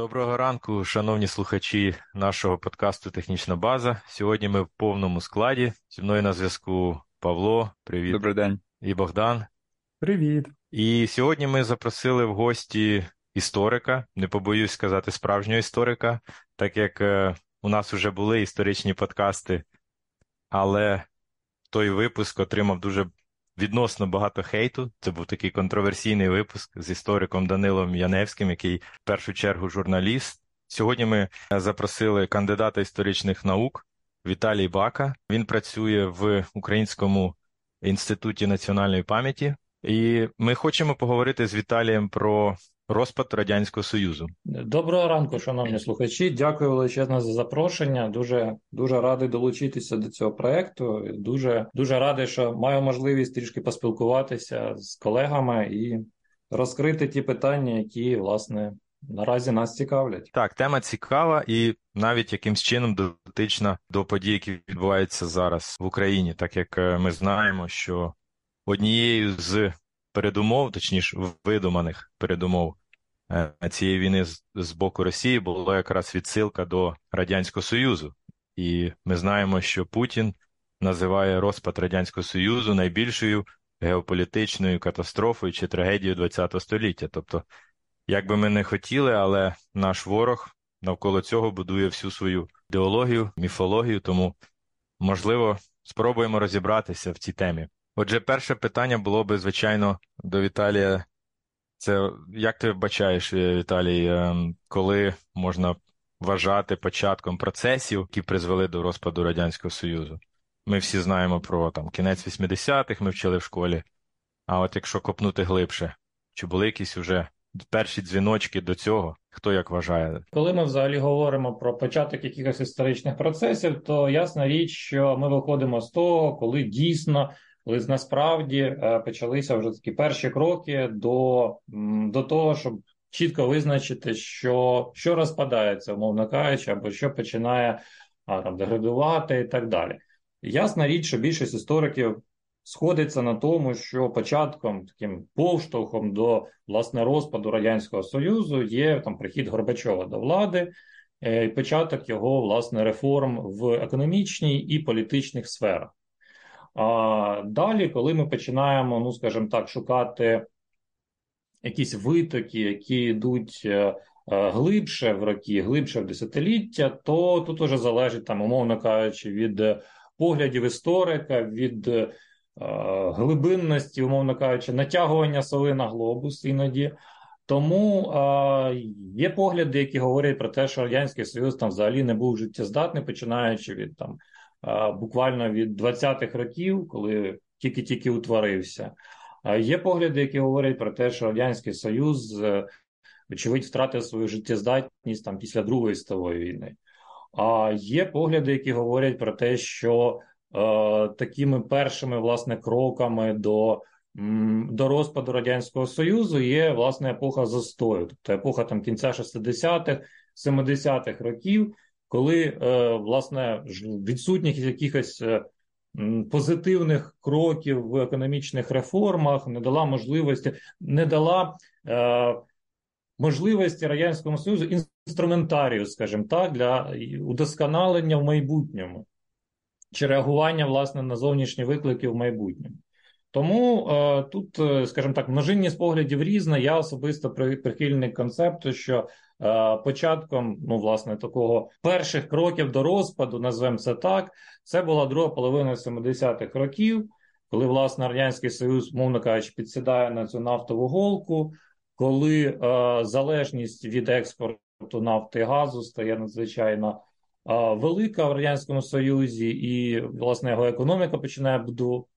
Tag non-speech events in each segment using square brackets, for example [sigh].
Доброго ранку, шановні слухачі нашого подкасту Технічна база. Сьогодні ми в повному складі. Зі мною на зв'язку Павло, привіт. Добрий день. І Богдан. Привіт. І сьогодні ми запросили в гості історика, не побоюсь сказати справжнього історика, так як е, у нас вже були історичні подкасти, але той випуск отримав дуже відносно багато хейту. Це був такий контроверсійний випуск з істориком Данилом Яневським, який в першу чергу журналіст. Сьогодні ми запросили кандидата історичних наук Віталій Бака. Він працює в Українському інституті національної пам'яті, і ми хочемо поговорити з Віталієм про розпад радянського союзу. Доброго ранку, шановні слухачі. Дякую величезно за запрошення. Дуже дуже радий долучитися до цього проекту. Дуже дуже радий, що маю можливість трішки поспілкуватися з колегами і розкрити ті питання, які власне наразі нас цікавлять. Так, тема цікава і навіть якимсь чином дотична до подій, які відбуваються зараз в Україні, так як е, ми знаємо, що однією з передумов, точніше видуманих передумов цієї війни з, з боку Росії була якраз відсилка до Радянського Союзу. І ми знаємо, що Путін називає розпад Радянського Союзу найбільшою геополітичною катастрофою чи трагедією ХХ століття. Тобто, як би ми не хотіли, але наш ворог навколо цього будує всю свою ідеологію, міфологію, тому, можливо, спробуємо розібратися в цій темі. Отже, перше питання було би, звичайно, до Віталія це як ти бачаєш, е, Віталій, ем, коли можна вважати початком процесів, які призвели до розпаду Радянського Союзу? Ми всі знаємо про там кінець 80-х, ми вчили в школі. А от якщо копнути глибше, чи були якісь уже перші дзвіночки до цього? Хто як вважає? Коли ми взагалі говоримо про початок якихось історичних процесів, то ясна річ, що ми виходимо з того, коли дійсно коли насправді е, почалися вже такі перші кроки до до того, щоб чітко визначити, що що розпадається, умовно кажучи, або що починає а, там деградувати і так далі. Ясна річ, що більшість істориків сходиться на тому, що початком таким повштовхом до власне розпаду радянського союзу є там прихід Горбачова до влади. Е, і початок його власне реформ в економічній і політичних сферах. А далі, коли ми починаємо, ну скажімо так, шукати якісь витоки, які йдуть е, е, глибше в роки, глибше в десятиліття, то тут уже залежить там, умовно кажучи, від поглядів історика, від е, глибинності, умовно кажучи, натягування соли на глобус іноді. Тому е, є погляди, які говорять про те, що радянський союз там взагалі не був життєздатний, починаючи від там буквально від 20-х років, коли тільки-тільки утворився. Є погляди, які говорять про те, що Радянський Союз, е, вочевидь, втратив свою життєздатність там після Другої світової війни. А є погляди, які говорять про те, що е, такими першими власне кроками до до розпаду Радянського Союзу є власне епоха застою, тобто епоха там кінця 60-х, 70-х років, коли е, власне відсутність якихось е, позитивних кроків в економічних реформах не дала можливості, не дала е, можливості радянському союзу інструментарію, скажімо так, для удосконалення в майбутньому чи реагування власне на зовнішні виклики в майбутньому. Тому тут, скажімо так, множинність поглядів різна. Я особисто прихильник концепту, що початком, ну, власне, такого перших кроків до розпаду, назвемо це так, це була друга половина 70-х років, коли власне радянський союз, мовно кажучи, підсідає на цю нафтову голку, коли е, залежність від експорту нафти і газу стає надзвичайно е, велика в радянському союзі, і власне його економіка починає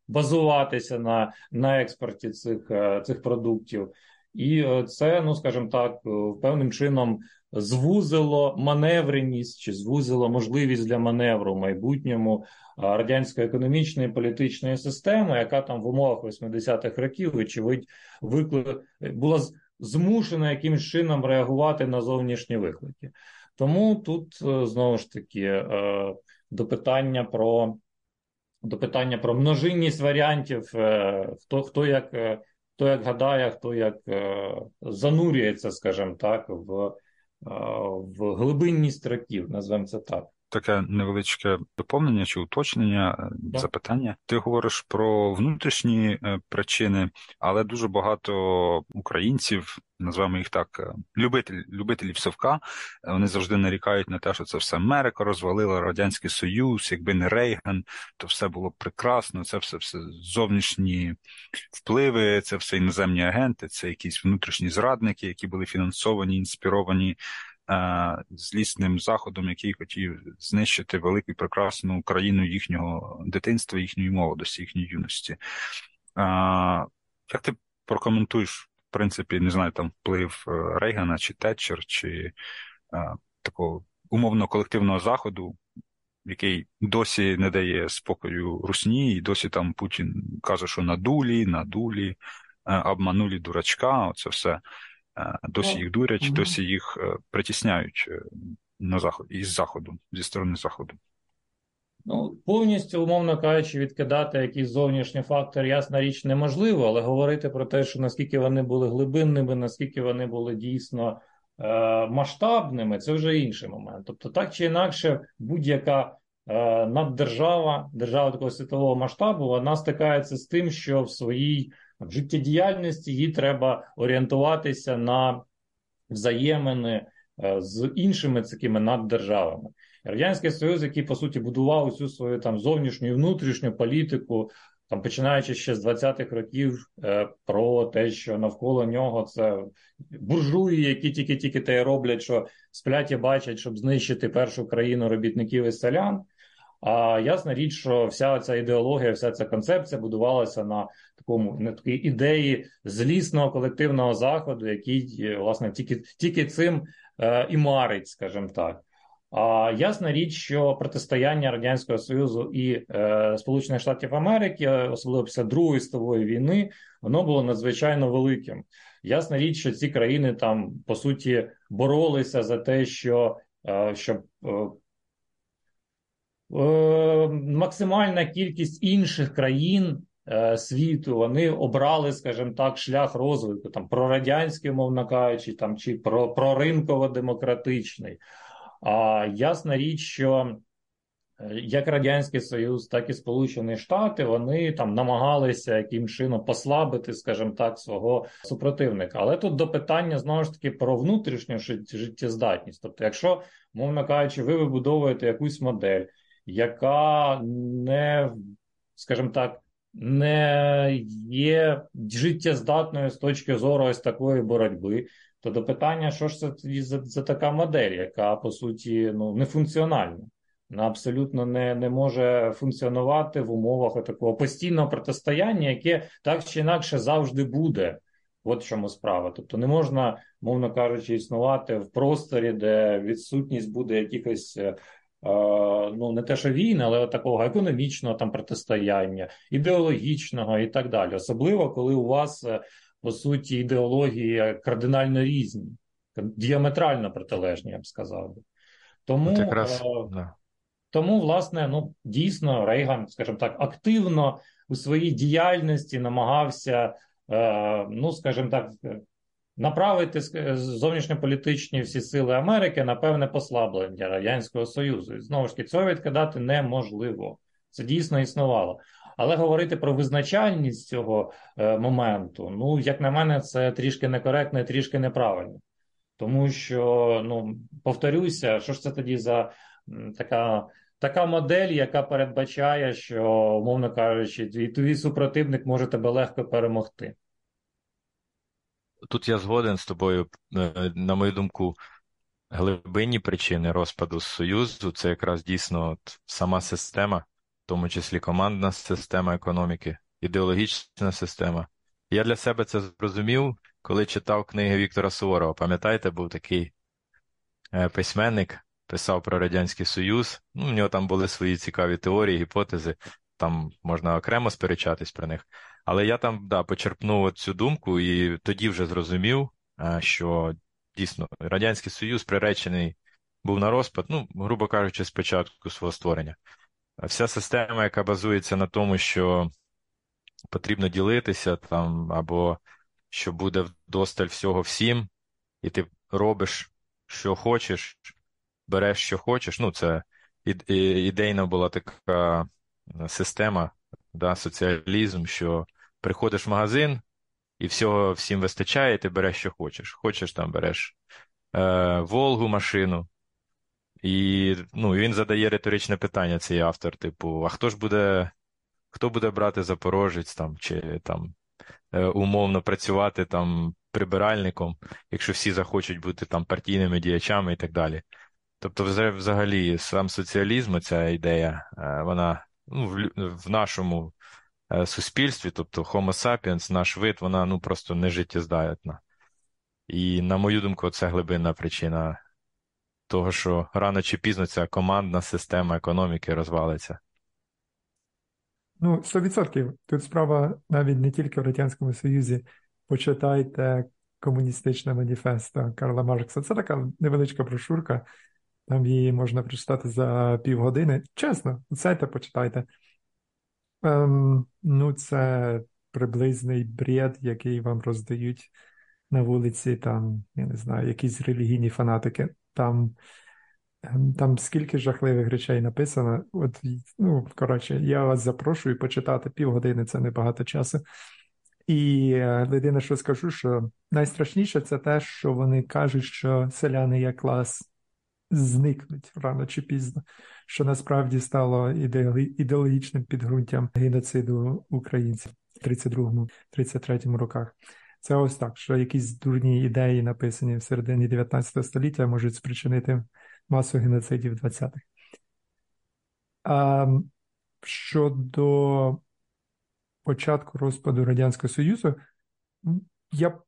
базуватися на на експорті цих, е, цих продуктів. І е, це, ну скажімо так, е, певним чином звузило маневреність чи звузило можливість для маневру в майбутньому радянської економічної політичної системи, яка там в умовах 80-х років, вочевидь, викли... була змушена якимось чином реагувати на зовнішні виклики. Тому тут е, знову ж таки до питання про до питання про множинність варіантів, хто хто як хто як гадає, хто як е, занурюється, скажімо так, в в глибинні років, назвемо це так таке невеличке доповнення чи уточнення, е, запитання. Ти говориш про внутрішні е, причини, але дуже багато українців, називаємо їх так, е, любитель, любителів совка, вони завжди нарікають на те, що це все Америка розвалила Радянський Союз, якби не Рейган, то все було прекрасно. Це все все зовнішні впливи, це все іноземні агенти, це якісь внутрішні зрадники, які були фінансовані, інспіровані злісним заходом, який хотів знищити велику прекрасну країну їхнього дитинства, їхньої молодості, їхньої юності. Як ти прокоментуєш, в принципі, не знаю, там вплив е, Рейгана чи Тетчер, чи такого умовно колективного заходу, який досі не дає спокою Русні, і досі там Путін каже, що надулі, надулі, е, обманулі дурачка, оце все. Е, досі їх дурять, досі їх е, притісняють е, на заход із заходу, зі сторони заходу. Ну, повністю, умовно кажучи, відкидати якісь зовнішні фактори, ясна річ, неможливо, але говорити про те, що наскільки вони були глибинними, наскільки вони були дійсно е, масштабними, це вже інший момент. Тобто, так чи інакше, будь-яка е, наддержава, держава такого світового масштабу, вона стикається з тим, що в своїй в життєдіяльності їй треба орієнтуватися на взаємини е, з іншими такими наддержавами. Радянський Союз, який по суті будував усю свою там зовнішню і внутрішню політику, там починаючи ще з 20-х років, е, про те, що навколо нього це буржуї, які тільки-тільки те роблять, що сплять і бачать, щоб знищити першу країну робітників і селян. А ясна річ, що вся ця ідеологія, вся ця концепція будувалася на такому на такій ідеї злісного колективного заходу, який власне тільки тільки цим е, і марить, скажімо так. А ясна річ, що протистояння радянського союзу і е, Сполучених Штатів Америки, особливо після другої світової війни, воно було надзвичайно великим. Ясна річ, що ці країни там по суті боролися за те, що е, щоб е, Е, максимальна кількість інших країн е, світу вони обрали, скажімо так, шлях розвитку там прорадянський, мовно кажучи, там чи про проринково-демократичний. А ясна річ, що е, як Радянський Союз, так і Сполучені Штати вони там намагалися яким чином послабити, скажімо так, свого супротивника. Але тут до питання знову ж таки про внутрішню життєздатність. Тобто, якщо, мовно кажучи, ви вибудовуєте якусь модель яка не, скажімо так, не є життєздатною з точки зору ось такої боротьби. То до питання, що ж це за, за така модель, яка по суті ну, не функціональна, вона абсолютно не не може функціонувати в умовах такого постійного протистояння, яке так чи інакше завжди буде. От в чому справа. Тобто не можна, мовно кажучи, існувати в просторі, де відсутність буде якихось Е, ну не те, що війни, але такого економічного там протистояння, ідеологічного і так далі. Особливо, коли у вас е, по суті ідеології кардинально різні, діаметрально протилежні, я б сказав. Тому, якраз, е, да. тому, власне, ну дійсно, Рейган, скажімо так, активно у своїй діяльності намагався, е, ну скажімо так, направити зовнішньополітичні всі сили Америки на певне послаблення Радянського Союзу. І знову ж таки, цього відкидати неможливо. Це дійсно існувало. Але говорити про визначальність цього е, моменту, ну, як на мене, це трішки некоректно і трішки неправильно. Тому що, ну, повторюся, що ж це тоді за така така модель, яка передбачає, що, умовно кажучи, твій супротивник може тебе легко перемогти. Тут я згоден з тобою, е, на мою думку, глибинні причини розпаду Союзу це якраз дійсно от сама система, в тому числі командна система економіки, ідеологічна система. Я для себе це зрозумів, коли читав книги Віктора Суворова. Пам'ятаєте, був такий е, письменник, писав про Радянський Союз. Ну, У нього там були свої цікаві теорії, гіпотези, там можна окремо сперечатись про них. Але я там да, почерпнув цю думку і тоді вже зрозумів, е, що дійсно Радянський Союз приречений був на розпад, ну, грубо кажучи, з початку свого створення. Вся система, яка базується на тому, що потрібно ділитися там, або що буде вдосталь всього всім, і ти робиш що хочеш, береш, що хочеш. Ну, це ідейна була така система, да, соціалізм, що приходиш в магазин і всього всім вистачає, і ти береш, що хочеш. Хочеш там береш е, Волгу машину. І ну, він задає риторичне питання, цей автор, типу, а хто ж буде, хто буде брати Запорожець там, чи там е, умовно працювати там прибиральником, якщо всі захочуть бути там партійними діячами і так далі. Тобто, взагалі, сам соціалізм, ця ідея, е, вона ну, в, в нашому е, суспільстві, тобто Homo sapiens, наш вид, вона ну просто не життєздатна. І, на мою думку, це глибинна причина того, що рано чи пізно ця командна система економіки розвалиться. Ну, 100%. Тут справа навіть не тільки в Радянському Союзі. Почитайте комуністичне маніфесто Карла Маркса. Це така невеличка брошурка, там її можна прочитати за півгодини. Чесно, сайте почитайте. Ем, Ну, це приблизний бред, який вам роздають на вулиці, там, я не знаю, якісь релігійні фанатики. Там ем, там скільки жахливих речей написано. От, ну, коротше, я вас запрошую почитати півгодини, це небагато часу. І єдине, що скажу, що найстрашніше це те, що вони кажуть, що селяни є клас зникнуть рано чи пізно, що насправді стало ідеологічним підґрунтям геноциду українців в 32-33 роках. Це ось так, що якісь дурні ідеї, написані в середині 19 століття, можуть спричинити масу геноцидів 20-х. А щодо початку розпаду Радянського Союзу, я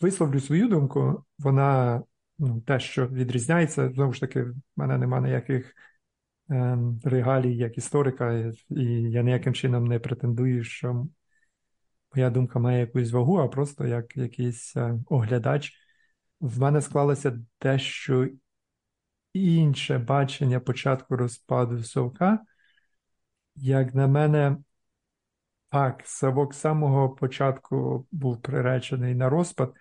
висловлю свою думку, вона ну, те, що відрізняється, знову ж таки, в мене немає ніяких е, регалій як історика, і я ніяким чином не претендую, що моя думка має якусь вагу, а просто як якийсь е, оглядач. В мене склалося дещо інше бачення початку розпаду совка. Як на мене, так, совок з самого початку був приречений на розпад,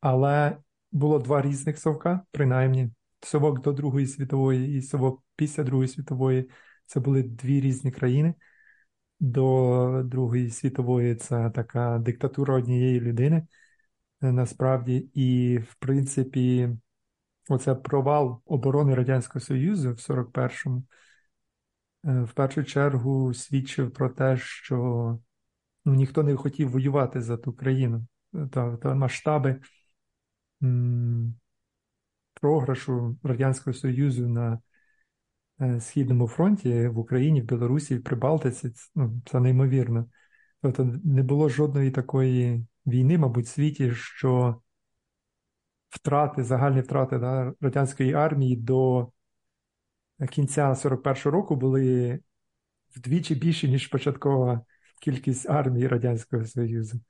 але було два різних совка, принаймні. Совок до Другої світової і совок після Другої світової це були дві різні країни. До Другої світової це така диктатура однієї людини. Е, насправді, і, в принципі, оце провал оборони Радянського Союзу в 41-му е, в першу чергу свідчив про те, що ну, ніхто не хотів воювати за ту країну. Тобто масштаби програшу Радянського Союзу на е, Східному фронті в Україні, в Білорусі, в Прибалтиці, ну, це неймовірно. Тобто не було жодної такої війни, мабуть, в світі, що втрати, загальні втрати да, радянської армії до кінця 41-го року були вдвічі більші, ніж початкова кількість армії Радянського Союзу.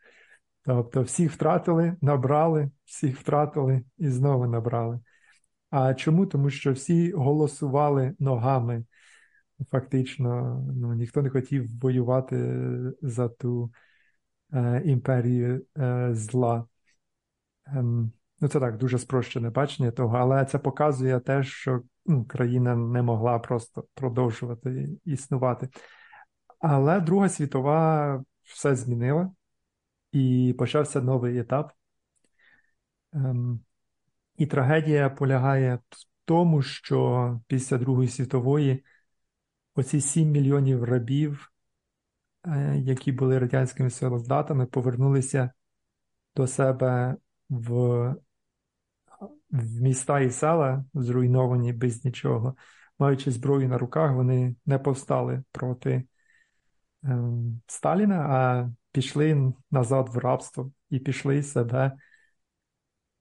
Тобто всіх втратили, набрали, всіх втратили і знову набрали. А чому? Тому що всі голосували ногами. Фактично, ну, ніхто не хотів воювати за ту е, імперію е, зла. Ем, ну, Це так, дуже спрощене бачення того, але це показує те, що ну, країна не могла просто продовжувати існувати. Але Друга світова все змінила і почався новий етап. Ем, І трагедія полягає в тому, що після Другої світової оці 7 мільйонів рабів, е, які були радянськими солдатами, повернулися до себе в в міста і села, зруйновані без нічого. Маючи зброю на руках, вони не повстали проти ем, Сталіна, а пішли назад в рабство і пішли себе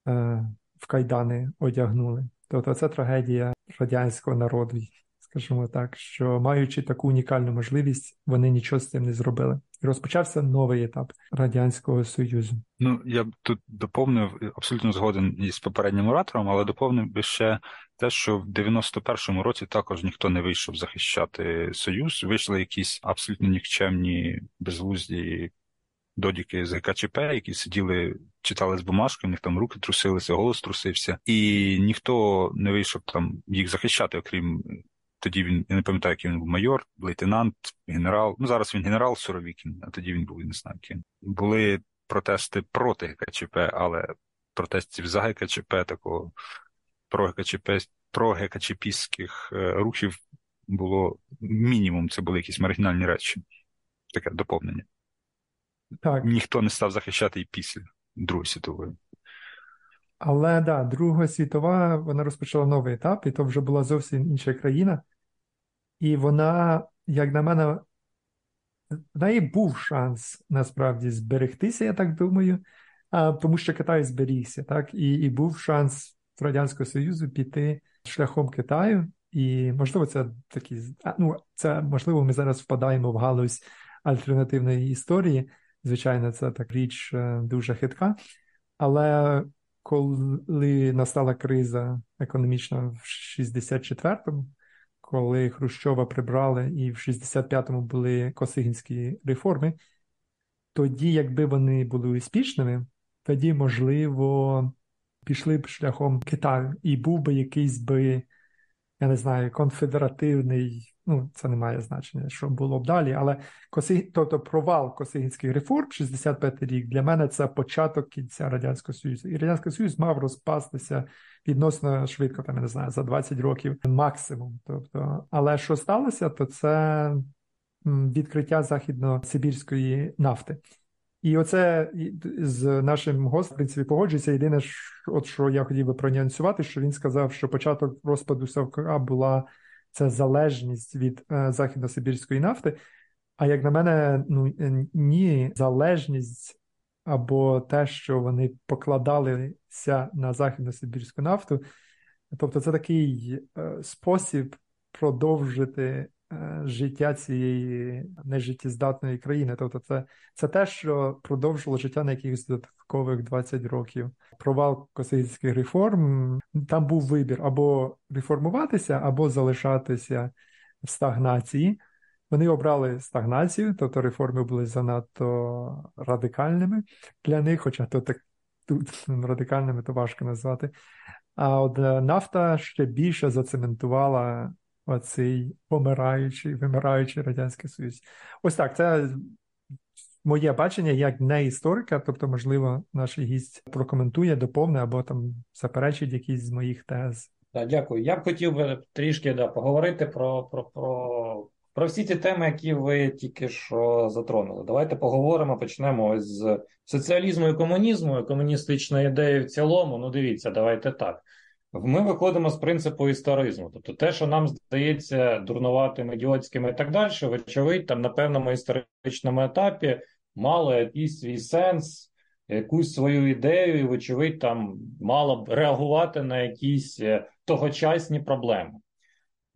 е, в кайдани одягнули. Тобто це трагедія радянського народу, скажімо так, що маючи таку унікальну можливість, вони нічого з цим не зробили. І розпочався новий етап Радянського Союзу. Ну я б тут доповнив абсолютно згоден із попереднім оратором, але доповнив би ще те, що в 91-му році також ніхто не вийшов захищати Союз. Вийшли якісь абсолютно нікчемні безглузді додіки з ГКЧП, які сиділи читали з бумажки, в них там руки трусилися, голос трусився, і ніхто не вийшов там їх захищати, окрім тоді він, я не пам'ятаю, який він був майор, лейтенант, генерал. Ну зараз він генерал Суровікін, а тоді він був, я не знаю ким. Були протести проти ГКЧП, але протестів за ГКЧП, такого про ГКЧП, про ГКЧПських е, рухів було мінімум, це були якісь маргінальні речі. Таке доповнення. Так. Ніхто не став захищати і після Другої світової. Але да, Друга світова вона розпочала новий етап, і то вже була зовсім інша країна. І вона, як на мене, в неї був шанс насправді зберегтися, я так думаю, а, тому що Китай зберігся, так, і і був шанс Радянського Союзу піти шляхом Китаю. І, можливо, це такі, ну, це можливо, ми зараз впадаємо в галузь альтернативної історії. Звичайно, це так річ е, дуже хитка. Але коли настала криза економічна в 64-му, коли Хрущова прибрали, і в 65-му були Косигінські реформи, тоді, якби вони були успішними, тоді, можливо, пішли б шляхом Китаю, і був би якийсь би, я не знаю, конфедеративний ну це не має значення, що було б далі. Але коси, тобто провал Косигінських реформ, 65 рік, для мене це початок кінця Радянського Союзу. І Радянський Союз мав розпастися відносно швидко, там я не знаю, за 20 років максимум. Тобто, але що сталося, то це відкриття західно-сибірської нафти. І оце з нашим гостем, в принципі, погоджується. Єдине, от що я хотів би пронюансувати, що він сказав, що початок розпаду Савка була це залежність від е, західно-сибірської нафти. А як на мене, ну е, ні, залежність або те, що вони покладалися на західно-сибірську нафту, тобто це такий е, спосіб продовжити життя цієї нежиттєздатної країни. Тобто, це це те, що продовжило життя на якихось додаткових 20 років. Провал косинських реформ там був вибір або реформуватися, або залишатися в стагнації. Вони обрали стагнацію, тобто реформи були занадто радикальними для них, хоча то так тут радикальними то важко назвати. А от е, нафта ще більше зацементувала оцей помираючий, вимираючий Радянський Союз. Ось так, це моє бачення як не історика, тобто, можливо, наш гість прокоментує, доповне або там заперечить якісь з моїх тез. Да, дякую. Я б хотів би трішки да, поговорити про, про, про. Про всі ті теми, які ви тільки що затронули, давайте поговоримо. Почнемо ось з соціалізму і комунізму, і комуністичної ідеї в цілому. Ну, дивіться, давайте так. Ми виходимо з принципу історизму. Тобто, те, що нам здається дурнуватим, ідіотським і так далі, вочевидь, там на певному історичному етапі мало якийсь свій сенс, якусь свою ідею, і, вочевидь, там мало б реагувати на якісь е, тогочасні проблеми.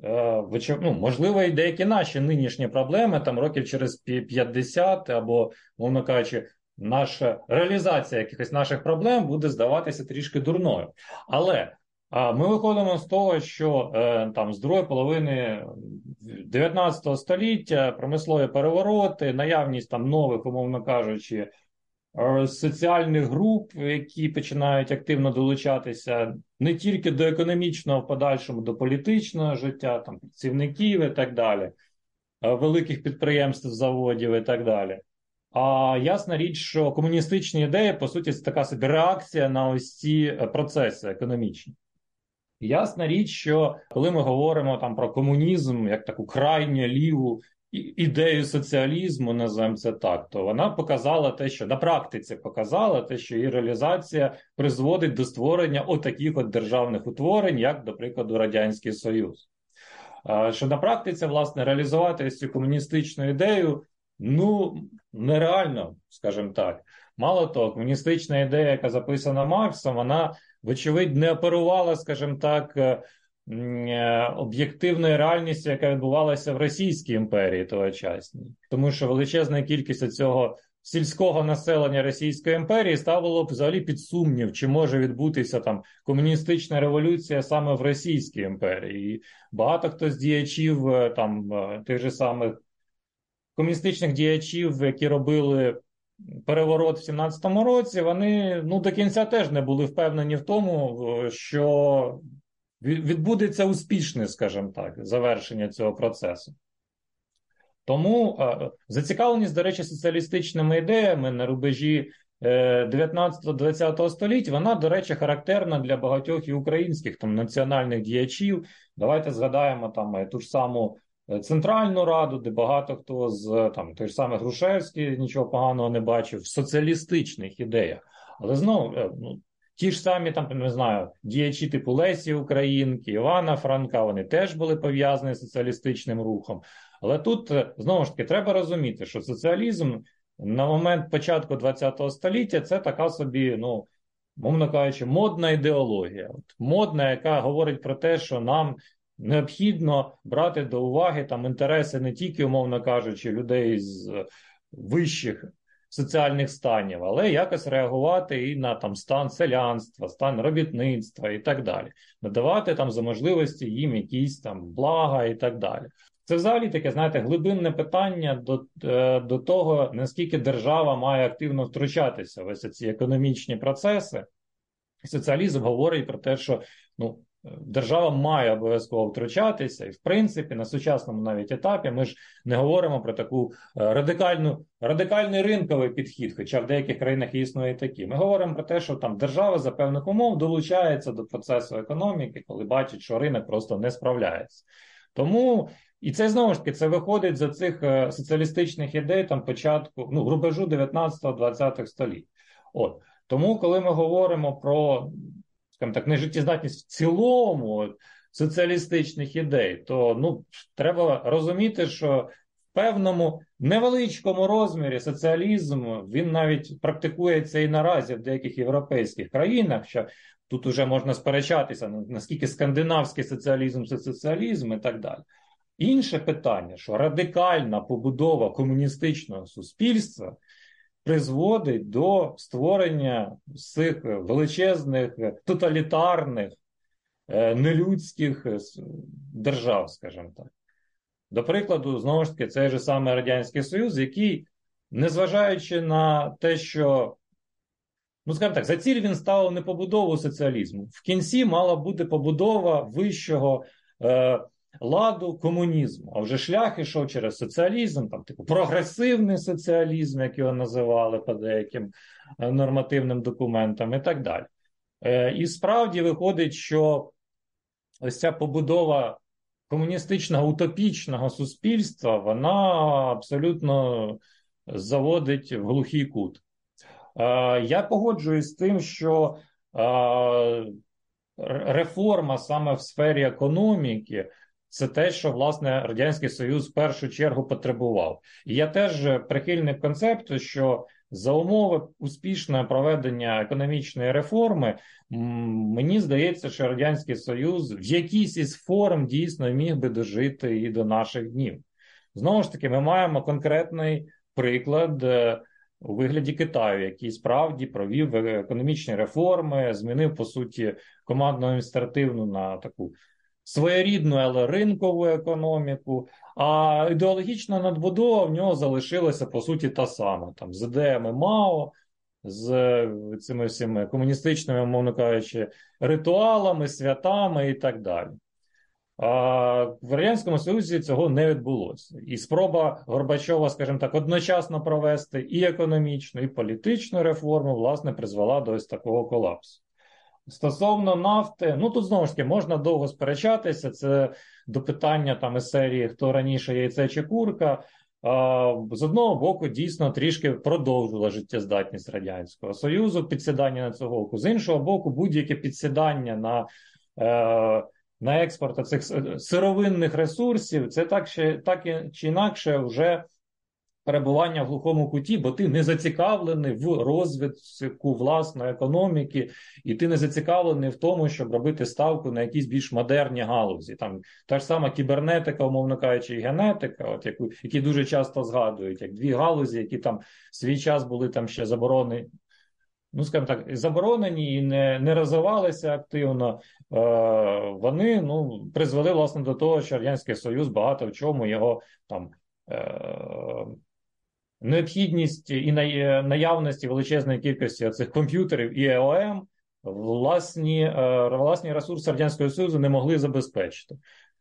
Е, ну, Можливо, і деякі наші нинішні проблеми, там років через 50 або, мовно кажучи, наша реалізація якихось наших проблем буде здаватися трішки дурною. Але ми виходимо з того, що е, там з другої половини 19 століття промислові перевороти, наявність там нових, умовно кажучи, е, соціальних груп, які починають активно долучатися не тільки до економічного, в подальшому до політичного життя, там працівників і так далі, е, великих підприємств, заводів і так далі. А ясна річ, що комуністичні ідеї, по суті, це така собі реакція на ось ці процеси економічні. Ясна річ, що коли ми говоримо там про комунізм, як таку крайню ліву ідею соціалізму, називаємо це так, то вона показала те, що на практиці показала те, що її реалізація призводить до створення отаких от державних утворень, як, до прикладу, Радянський Союз. Що на практиці, власне, реалізувати цю комуністичну ідею ну нереально, скажімо так. Мало того, комуністична ідея, яка записана Марксом, вона вочевидь, не оперувала, скажімо так, е, е, об'єктивною реальністю, яка відбувалася в Російській імперії тогочасній, тому що величезна кількість цього сільського населення Російської імперії ставило б взагалі під сумнів, чи може відбутися там комуністична революція саме в Російській імперії. І Багато хто з діячів е, там тих же самих комуністичних діячів, які робили переворот в 17-му році, вони ну, до кінця теж не були впевнені в тому, що відбудеться успішне, скажімо так, завершення цього процесу. Тому зацікавленість, до речі, соціалістичними ідеями на рубежі 19-20 е, століття, вона, до речі, характерна для багатьох і українських там національних діячів. Давайте згадаємо там ту ж саму Центральну Раду, де багато хто з там той ж самий Грушевський нічого поганого не бачив в соціалістичних ідеях. Але знову ну, ті ж самі там не знаю, діячі типу Лесі Українки, Івана Франка, вони теж були пов'язані з соціалістичним рухом. Але тут е, знову ж таки треба розуміти, що соціалізм на момент початку ХХ століття це така собі, ну мовно кажучи, модна ідеологія, От, модна, яка говорить про те, що нам необхідно брати до уваги там інтереси не тільки, умовно кажучи, людей з вищих соціальних станів, але якось реагувати і на там стан селянства, стан робітництва і так далі, надавати там за можливості їм якісь там блага і так далі. Це взагалі таке, знаєте, глибинне питання до е, до того, наскільки держава має активно втручатися в ось ці економічні процеси. Соціалізм говорить про те, що ну, держава має обов'язково втручатися, і в принципі на сучасному навіть етапі ми ж не говоримо про таку е, радикальну радикальний ринковий підхід, хоча в деяких країнах існує такі. Ми говоримо про те, що там держава за певних умов долучається до процесу економіки, коли бачить, що ринок просто не справляється. Тому і це знову ж таки це виходить за цих е, соціалістичних ідей там початку ну рубежу 19-20 століть. От тому, коли ми говоримо про скажімо так, нежиттєздатність в цілому соціалістичних ідей, то ну треба розуміти, що в певному невеличкому розмірі соціалізм він навіть практикується і наразі в деяких європейських країнах. що Тут уже можна сперечатися, наскільки скандинавський соціалізм це соціалізм і так далі. Інше питання, що радикальна побудова комуністичного суспільства призводить до створення цих величезних тоталітарних, е, нелюдських е, держав, скажімо так. До прикладу, знову ж таки, цей же самий Радянський Союз, який, незважаючи на те, що, ну, скажімо так, за ціль він ставив не побудову соціалізму. В кінці мала бути побудова вищого. Е, ладу комунізму. А вже шлях ішов через соціалізм, там типу прогресивний соціалізм, як його називали по деяким е, нормативним документам, і так далі. Е, і справді виходить, що ось ця побудова комуністичного утопічного суспільства, вона абсолютно заводить в глухий кут. Е, я погоджуюсь з тим, що реформа саме в сфері економіки це те, що власне радянський союз в першу чергу потребував. І я теж прихильник концепту, що за умови успішного проведення економічної реформи мені здається, що радянський союз в якійсь із форм дійсно міг би дожити і до наших днів. Знову ж таки, ми маємо конкретний приклад. Е, у вигляді Китаю, який справді провів економічні реформи, змінив по суті командну адміністративну на таку своєрідну, але ринкову економіку, а ідеологічна надбудова в нього залишилася по суті та сама: там з ідеями МАО, з цими всіми комуністичними, мовно кажучи, ритуалами, святами і так далі. А В Радянському Союзі цього не відбулося. І спроба Горбачова, скажімо так, одночасно провести і економічну, і політичну реформу, власне, призвела до ось такого колапсу. Стосовно нафти, ну тут знову ж таки можна довго сперечатися. Це до питання там із серії хто раніше яйце чи курка. З одного боку, дійсно трішки продовжила життєздатність Радянського Союзу, підсідання на цього боку. З іншого боку, будь-яке підсідання на е, на експорт цих сировинних ресурсів, це так, так чи інакше вже перебування в глухому куті, бо ти не зацікавлений в розвитку власної економіки, і ти не зацікавлений в тому, щоб робити ставку на якісь більш модерні галузі. Там та ж сама кібернетика, умовно кажучи, і генетика, от яку які дуже часто згадують, як дві галузі, які там в свій час були там ще заборонені. Ну, скажімо так, заборонені і не не розвивалися активно, е, вони ну, призвели власне до того, що Радянський Союз багато в чому його там е, необхідність і наявності величезної кількості цих комп'ютерів і ЕОМ власні, е, власні ресурси радянського союзу не могли забезпечити.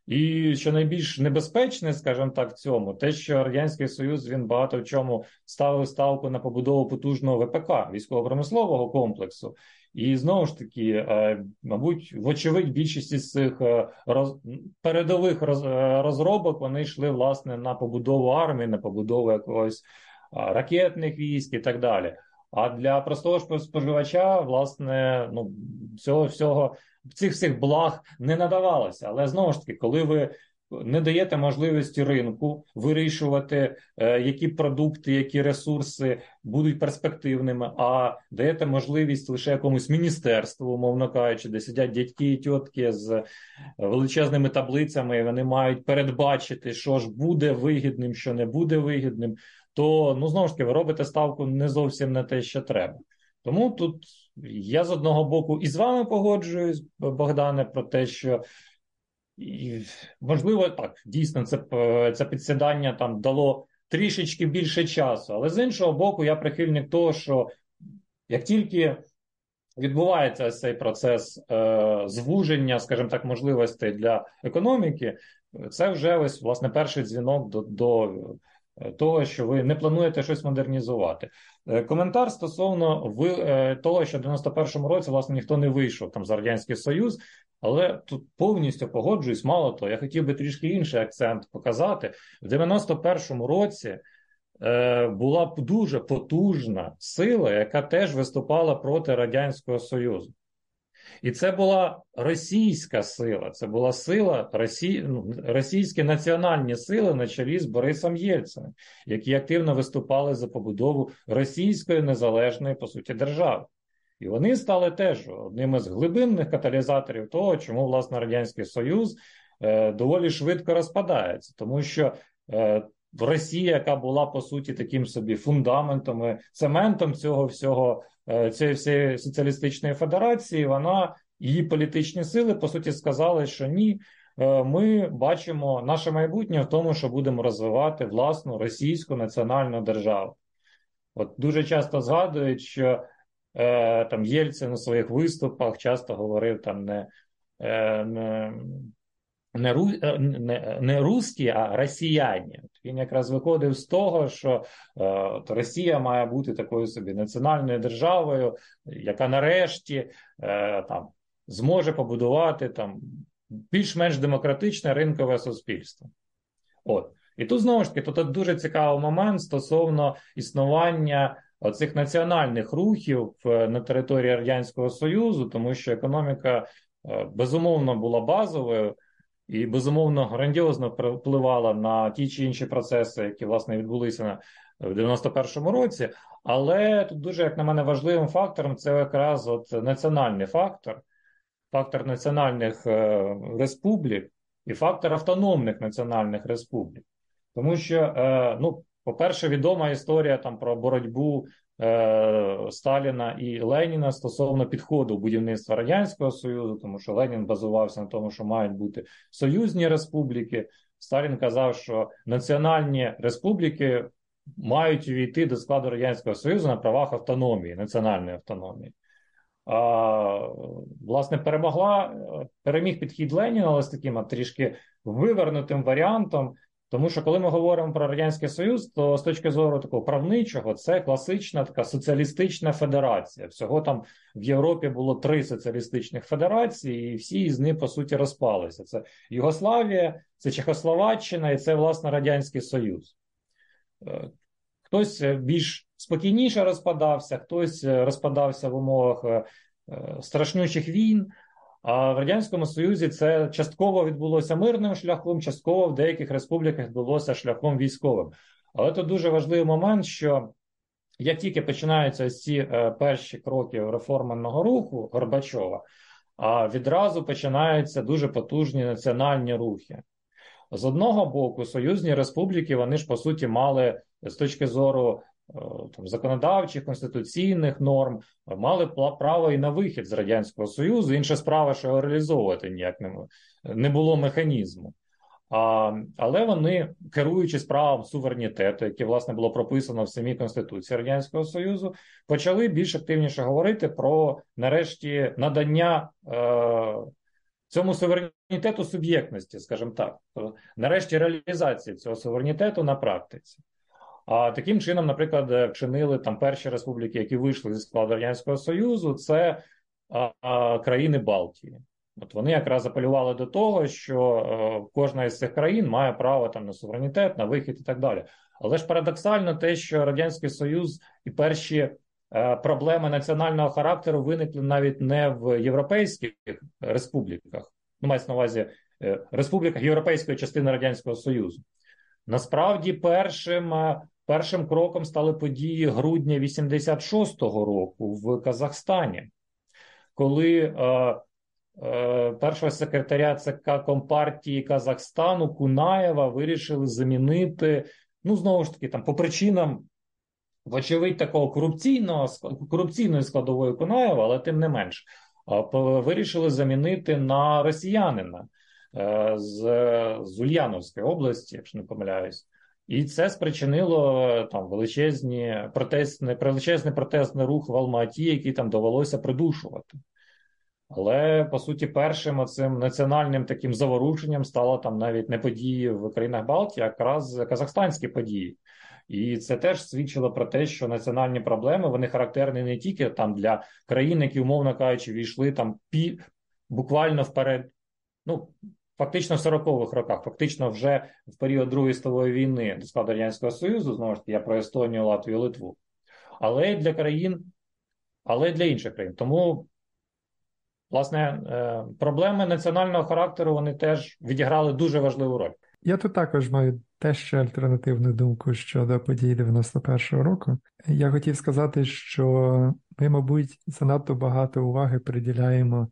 І що найбільш небезпечне, скажімо так, в цьому, те, що радянський союз він багато в чому ставив ставку на побудову потужного ВПК військово-промислового комплексу, і знову ж таки, е, мабуть, вочевидь, більшість із цих е, роз... передових роз... розробок вони йшли власне на побудову армії, на побудову якогось ракетних військ і так далі. А для простого споживача, власне, ну всього всього цих всіх благ не надавалося. Але знову ж таки, коли ви не даєте можливості ринку вирішувати, е, які продукти, які ресурси будуть перспективними, а даєте можливість лише якомусь міністерству, умовно кажучи, де сидять дядьки і тітки з величезними таблицями, і вони мають передбачити, що ж буде вигідним, що не буде вигідним то ну знову ж таки ви робите ставку не зовсім на те, що треба. Тому тут я з одного боку і з вами погоджуюсь, Богдане, про те, що можливо, так, дійсно, це це підсідання там дало трішечки більше часу. Але з іншого боку, я прихильник того, що як тільки відбувається цей процес е, звуження, скажімо так, можливостей для економіки, це вже ось власне перший дзвінок до, до Е, того, що ви не плануєте щось модернізувати. Е, коментар стосовно ви, е, того, що в 91-му році власне ніхто не вийшов там за радянський союз, але тут повністю погоджуюсь. Мало того, я хотів би трішки інший акцент показати в 91-му році. Була дуже потужна сила, яка теж виступала проти радянського союзу. І це була російська сила, це була сила Росі... ну, російські національні сили на чолі з Борисом Єльциним, які активно виступали за побудову російської незалежної по суті держави. І вони стали теж одним із глибинних каталізаторів того, чому власне радянський союз е, доволі швидко розпадається, тому що е, Росія, яка була по суті таким собі фундаментом, і цементом цього всього Е, цієї всієї соціалістичної федерації, вона її політичні сили по суті сказали, що ні. Е, ми бачимо наше майбутнє в тому, що будемо розвивати власну російську національну державу. От дуже часто згадують, що е, там Єльцин у своїх виступах часто говорив там не е, не, не, ру, е, не, не русські, а росіяні. Він якраз виходив з того, що е, Росія має бути такою собі національною державою, яка нарешті е, там зможе побудувати там більш-менш демократичне ринкове суспільство. От. І тут знову ж таки тут дуже цікавий момент стосовно існування цих національних рухів на території Радянського Союзу, тому що економіка е, безумовно була базовою і безумовно грандіозно впливала на ті чи інші процеси, які власне відбулися в 91-му році. Але тут дуже, як на мене, важливим фактором це якраз от національний фактор, фактор національних е, республік і фактор автономних національних республік. Тому що, е, ну, по-перше, відома історія там про боротьбу Сталіна і Леніна стосовно підходу будівництва радянського союзу, тому що Ленін базувався на тому, що мають бути союзні республіки. Сталін казав, що національні республіки мають увійти до складу радянського союзу на правах автономії, національної автономії. А, Власне, перемогла переміг підхід Леніна, але з таким трішки вивернутим варіантом. Тому що коли ми говоримо про радянський союз, то з точки зору такого правничого, це класична така соціалістична федерація. Всього там в Європі було три соціалістичних федерації, і всі з них по суті розпалися. Це Югославія, це Чехословаччина і це власне Радянський Союз. Е, хтось більш спокійніше розпадався, хтось розпадався в умовах е, страшнючих війн. А в радянському союзі це частково відбулося мирним шляхом, частково в деяких республіках відбулося шляхом військовим. Але тут дуже важливий момент, що як тільки починаються ці е, перші кроки реформенного руху Горбачова, а відразу починаються дуже потужні національні рухи. З одного боку, союзні республіки вони ж по суті мали з точки зору там, законодавчих конституційних норм мали право і на вихід з радянського союзу. Інша справа, що його реалізовувати ніяк не, не було механізму. А, Але вони, керуючись правом суверенітету, яке власне було прописано в самій Конституції Радянського Союзу, почали більш активніше говорити про нарешті надання е, цьому суверенітету суб'єктності, скажімо так, нарешті реалізації цього суверенітету на практиці. А таким чином, наприклад, вчинили там перші республіки, які вийшли зі складу радянського союзу, це а, а, країни Балтії. От вони якраз апелювали до того, що е, кожна із цих країн має право там на суверенітет, на вихід і так далі. Але ж парадоксально те, що радянський союз і перші е, проблеми національного характеру виникли навіть не в європейських республіках, ну мається на увазі е, республіках європейської частини радянського союзу. Насправді, першим е, першим кроком стали події грудня 86-го року в Казахстані, коли е, Е, першого секретаря ЦК Компартії Казахстану Кунаєва вирішили замінити. Ну, знову ж таки, там по причинам, вочевидь, такого корупційного корупційної складової Кунаєва, але тим не менш, вирішили замінити на росіянина е, з з Ульяновської області, якщо не помиляюсь. І це спричинило там величезні протестний, величезний протестний рух в Алматі, який там довелося придушувати. Але по суті, першим цим національним таким заворушенням стало там навіть не події в країнах Балтії, а якраз казахстанські події. І це теж свідчило про те, що національні проблеми вони характерні не тільки там для країн, які, умовно кажучи, війшли там пі буквально вперед, ну фактично в 40-х роках, фактично вже в період Другої світової війни до складу радянського союзу, знову ж таки, я про Естонію, Латвію, Литву, але й для країн, але для інших країн. Тому Власне, е, проблеми національного характеру вони теж відіграли дуже важливу роль. Я тут також маю теж ще альтернативну думку щодо подій 91-го року. Я хотів сказати, що ми, мабуть, занадто багато уваги приділяємо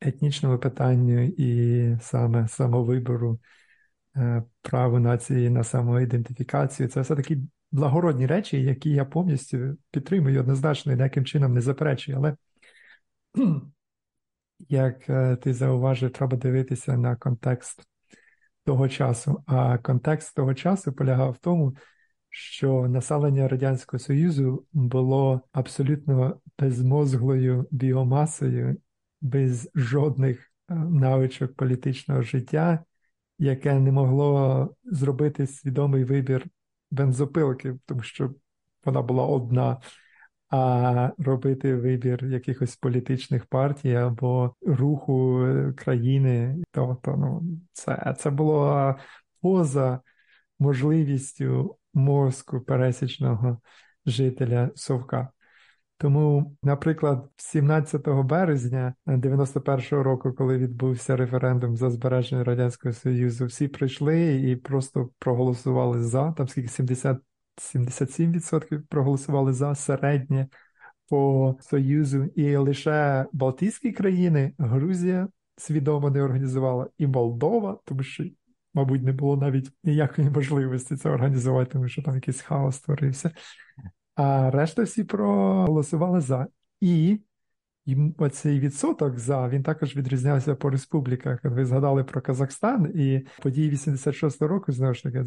етнічному питанню і саме самовибору е, праву нації на самоідентифікацію. Це все таки благородні речі, які я повністю підтримую однозначно і ніяким чином не заперечую. Але [clears throat] як е, ти зауважив, треба дивитися на контекст того часу. А контекст того часу полягав в тому, що населення Радянського Союзу було абсолютно безмозглою біомасою, без жодних е, навичок політичного життя, яке не могло зробити свідомий вибір бензопилки, тому що вона була одна а робити вибір якихось політичних партій або руху країни. Тобто, ну, це, це було поза можливістю мозку пересічного жителя Совка. Тому, наприклад, 17 березня 91-го року, коли відбувся референдум за збереження радянського союзу, всі прийшли і просто проголосували за там скільки 70 77% проголосували за середнє по Союзу, і лише Балтійські країни, Грузія свідомо не організувала, і Молдова, тому що, мабуть, не було навіть ніякої можливості це організувати, тому що там якийсь хаос створився. А решта всі проголосували за. І оцей відсоток за він також відрізнявся по республіках. Ви згадали про Казахстан і події 86 року, знову ж таки,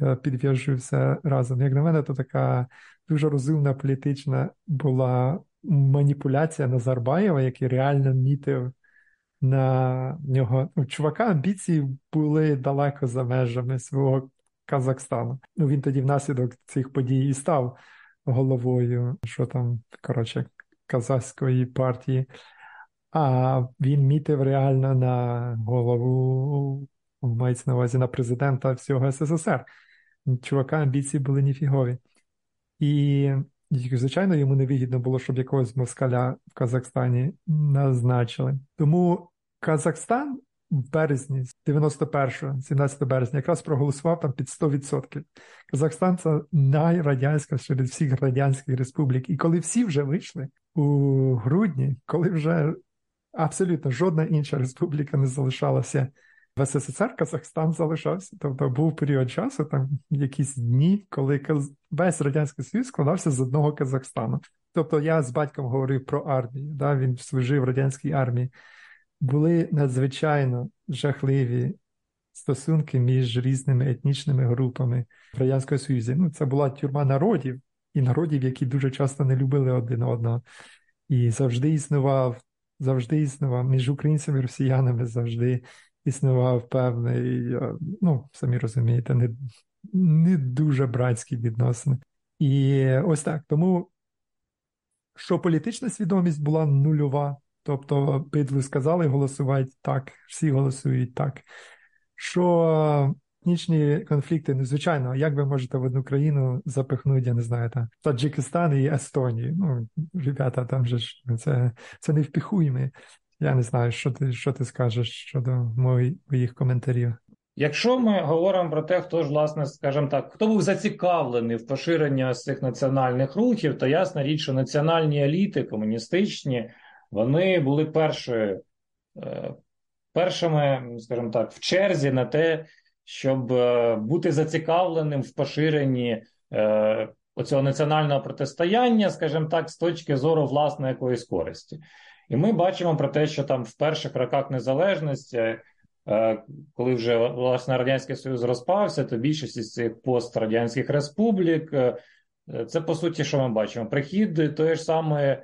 я підв'яжу все разом. Як на мене, то така дуже розумна політична була маніпуляція Назарбаєва, який реально мітив на нього. У чувака амбіції були далеко за межами свого Казахстану. Ну він тоді внаслідок цих подій і став головою, що там коротше казахської партії, а він мітив реально на голову, мається на увазі на президента всього СССР. Чувака амбіції були ніфігові. І, звичайно, йому невигідно було, щоб якогось москаля в Казахстані назначили. Тому Казахстан березні, 91-го, 17 березня, якраз проголосував там під 100%. Казахстан це найрадянська серед всіх радянських республік. І коли всі вже вийшли у грудні, коли вже абсолютно жодна інша республіка не залишалася в СССР, Казахстан залишався. Тобто був період часу, там якісь дні, коли весь радянський Союз складався з одного Казахстану. Тобто я з батьком говорив про армію. Да? Він служив в радянській армії були надзвичайно жахливі стосунки між різними етнічними групами в Радянському Союзі. Ну, це була тюрма народів і народів, які дуже часто не любили один одного. І завжди існував, завжди існував між українцями і росіянами завжди існував певний, е, ну, самі розумієте, не, не дуже братські відносини. І ось так. Тому, що політична свідомість була нульова, тобто Бидлу сказали голосувати так, всі голосують так. Що етнічні конфлікти, ну, як ви можете в одну країну запихнути, я не знаю, там, Таджикистан і Естонію. Ну, ребята, там же ж це це не впіхуємо. Я не знаю, що ти що ти скажеш щодо моїх коментарів. Якщо ми говоримо про те, хто ж, власне, скажімо так, хто був зацікавлений в поширенні цих національних рухів, то ясна річ, що національні еліти комуністичні, вони були першою, е, першими, скажімо так, в черзі на те, щоб е, бути зацікавленим в поширенні е, оцього національного протистояння, скажімо так, з точки зору власної якоїсь користі. І ми бачимо про те, що там в перших роках незалежності, коли вже власне радянський союз розпався, то більшість із цих пострадянських республік, це по суті, що ми бачимо: прихід тої ж самої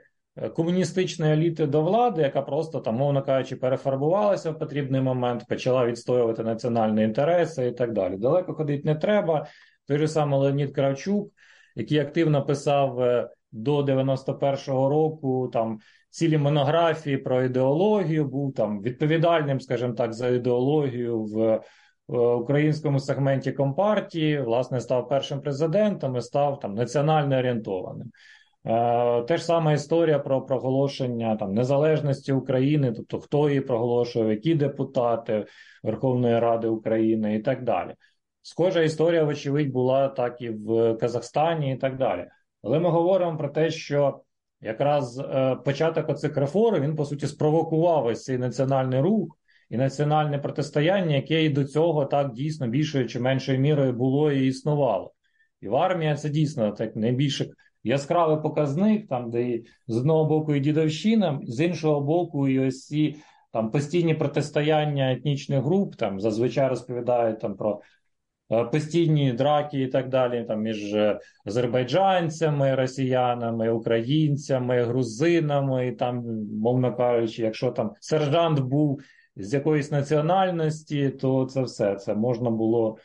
комуністичної еліти до влади, яка просто там, мовно кажучи, перефарбувалася в потрібний момент, почала відстоювати національні інтереси і так далі. Далеко ходити не треба. Той же самий Леонід Кравчук, який активно писав до 91-го року там цілі монографії про ідеологію, був там відповідальним, скажімо так, за ідеологію в українському сегменті компартії, власне, став першим президентом і став там національно орієнтованим. Е, те ж сама історія про проголошення там незалежності України, тобто хто її проголошував, які депутати Верховної Ради України і так далі. Схожа історія, вочевидь, була так і в Казахстані, і так далі. Але ми говоримо про те, що якраз е, початок оцих реформ він по суті спровокував ось цей національний рух і національне протистояння, яке і до цього так дійсно більшою чи меншою мірою було і існувало. І в армії це дійсно так найбільш яскравий показник, там де з одного боку і дідовщина, з іншого боку, і ось ці там постійні протистояння етнічних груп, там зазвичай розповідають там про Е, постійні драки і так далі, там між е, азербайджанцями, росіянами, українцями, грузинами, і там, мовно кажучи, якщо там сержант був з якоїсь національності, то це все це можна було.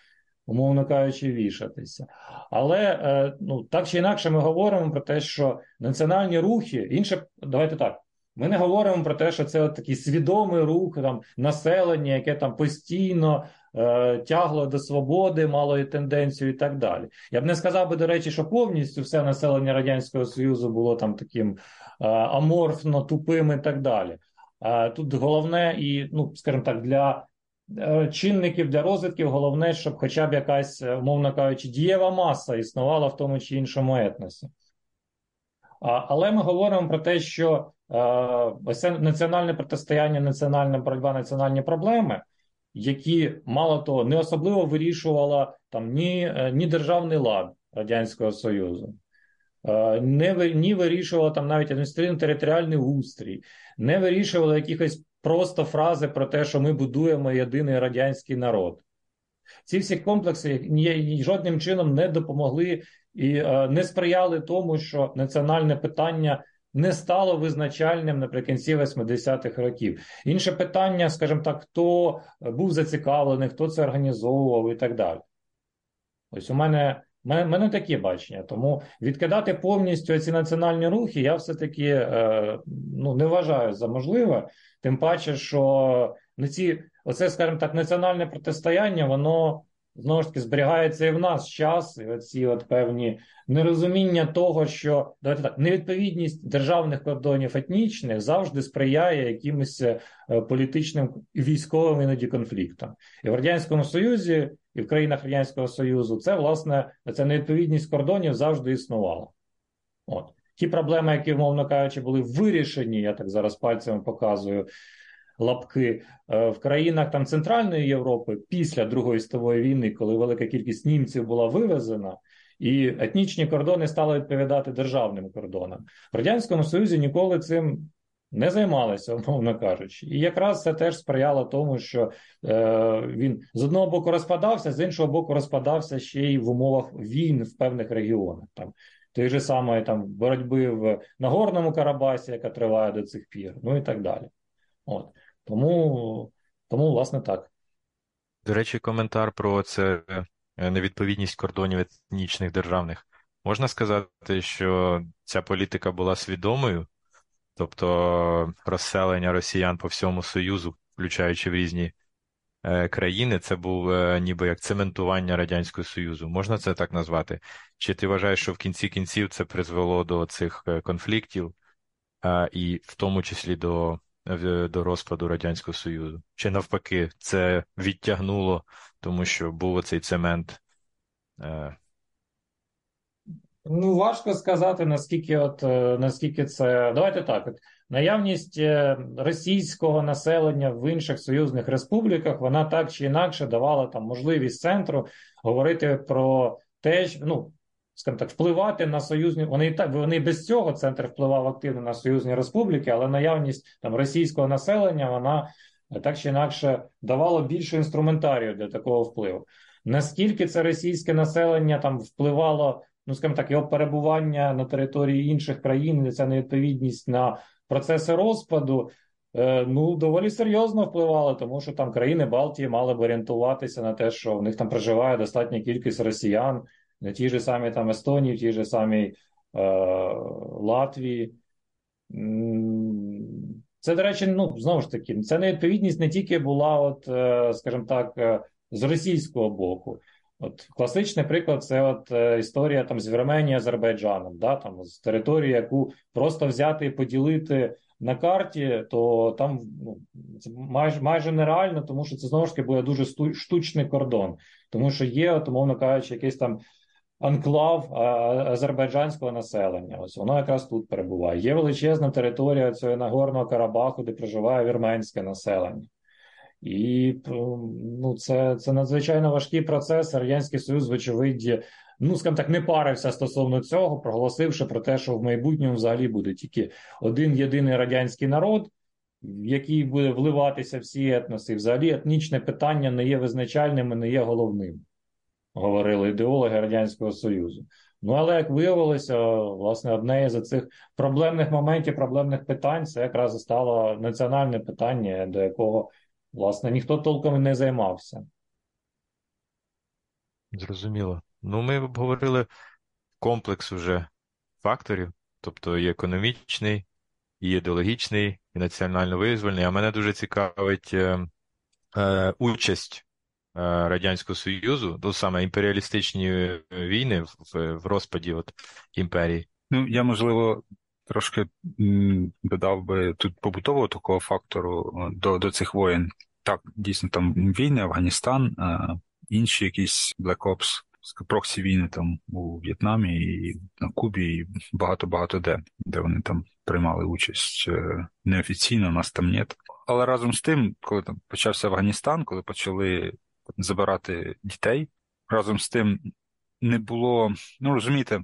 Умовно кажучи, вішатися. Але е, ну так чи інакше, ми говоримо про те, що національні рухи, інше, давайте так. Ми не говоримо про те, що це от такий свідомий рух там населення, яке там постійно Е, тягло до свободи, мало тенденцію і так далі. Я б не сказав би, до речі, що повністю все населення Радянського Союзу було там таким е, аморфно, тупим і так далі. Тут головне і, ну, скажімо так, для е, чинників для розвитків головне, щоб хоча б якась, умовно кажучи, дієва маса існувала в тому чи іншому етносі. Але ми говоримо про те, що ось це національне протистояння, національна боротьба, національні проблеми які мало того не особливо вирішувала там ні е, ні державний лад Радянського Союзу, е, не ні вирішувала там навіть адміністративно-територіальний устрій, не вирішувала якихось просто фрази про те, що ми будуємо єдиний радянський народ. Ці всі комплекси ні, жодним чином не допомогли і е, не сприяли тому, що національне питання не стало визначальним наприкінці 80-х років. Інше питання, скажімо так, хто був зацікавлений, хто це організовував і так далі. Ось у мене мене, такі бачення. Тому відкидати повністю ці національні рухи я все-таки е, ну, не вважаю за можливе. Тим паче, що на ці, оце, скажімо так, національне протистояння, воно знову ж таки зберігається і в нас час, і оці от певні нерозуміння того, що давайте так, невідповідність державних кордонів етнічних завжди сприяє якимось е, політичним військовим іноді конфліктам. І в радянському союзі, і в країнах радянського союзу це власне ця невідповідність кордонів завжди існувала. От ті проблеми, які, мовно кажучи, були вирішені, я так зараз пальцями показую лапки е, в країнах там Центральної Європи після Другої світової війни, коли велика кількість німців була вивезена. І етнічні кордони стали відповідати державним кордонам. В Радянському Союзі ніколи цим не займалися, [laughs] умовно кажучи. І якраз це теж сприяло тому, що е, він з одного боку розпадався, з іншого боку, розпадався ще й в умовах війн в певних регіонах. Там той же самої там боротьби в Нагорному Карабасі, яка триває до цих пір, ну і так далі. От тому, тому, власне, так. До речі, коментар про це е, невідповідність кордонів етнічних державних. Можна сказати, що ця політика була свідомою, тобто розселення росіян по всьому Союзу, включаючи в різні е, країни, це був е, ніби як цементування Радянського Союзу. Можна це так назвати? Чи ти вважаєш, що в кінці кінців це призвело до цих конфліктів, і в тому числі до до розпаду Радянського Союзу. Чи навпаки, це відтягнуло, тому що був оцей цемент. Ну, важко сказати, наскільки от е, наскільки це. Давайте так. От, Наявність е, російського населення в інших союзних республіках, вона так чи інакше давала там можливість центру говорити про те, ну скажімо так, впливати на союзні. Вони так вони без цього центр впливав активно на союзні республіки, але наявність там російського населення вона так чи інакше давала більше інструментарію для такого впливу. Наскільки це російське населення там впливало, ну скажімо так, його перебування на території інших країн, ця невідповідність на процеси розпаду. Е, ну, доволі серйозно впливало, тому що там країни Балтії мали б орієнтуватися на те, що в них там проживає достатня кількість росіян, на тій же самій там Естонії, в тій же самій е, Латвії. Це, до речі, ну знову ж таки, це невідповідність не тільки була, от, е, скажімо так, е, з російського боку. От Класичний приклад це от е, історія там з Вірменією, Азербайджаном, да, там, з території, яку просто взяти і поділити на карті, то там ну, це майже майже нереально, тому що це знову ж таки буде дуже штучний кордон, тому що є, от, умовно кажучи, якийсь там анклав азербайджанського населення. Ось воно якраз тут перебуває. Є величезна територія цього Нагорного Карабаху, де проживає вірменське населення. І ну, це це надзвичайно важкий процес. Радянський Союз, вочевидь, ну скажімо так, не парився стосовно цього, проголосивши про те, що в майбутньому взагалі буде тільки один єдиний радянський народ, в який буде вливатися всі етноси. Взагалі етнічне питання не є визначальним і не є головним говорили ідеологи Радянського Союзу. Ну, але як виявилося, власне, одне з цих проблемних моментів, проблемних питань це якраз стало національне питання, до якого, власне, ніхто толком не займався. Зрозуміло. Ну, ми обговорили комплекс уже факторів, тобто і економічний, і ідеологічний, і національно визвольний. А мене дуже цікавить е, е, участь Е, Радянського Союзу, то саме імперіалістичні війни в, в розпаді от імперії. Ну, я можливо. Трошки додав би тут побутового такого фактору е, до до цих воєн. Так, дійсно, там війни, Афганістан, а інші якісь Black Ops, проксі війни там у В'єтнамі і на Кубі, і багато-багато де, де вони там приймали участь неофіційно, нас там нет. Але разом з тим, коли там почався Афганістан, коли почали забирати дітей. Разом з тим не було, ну розумієте,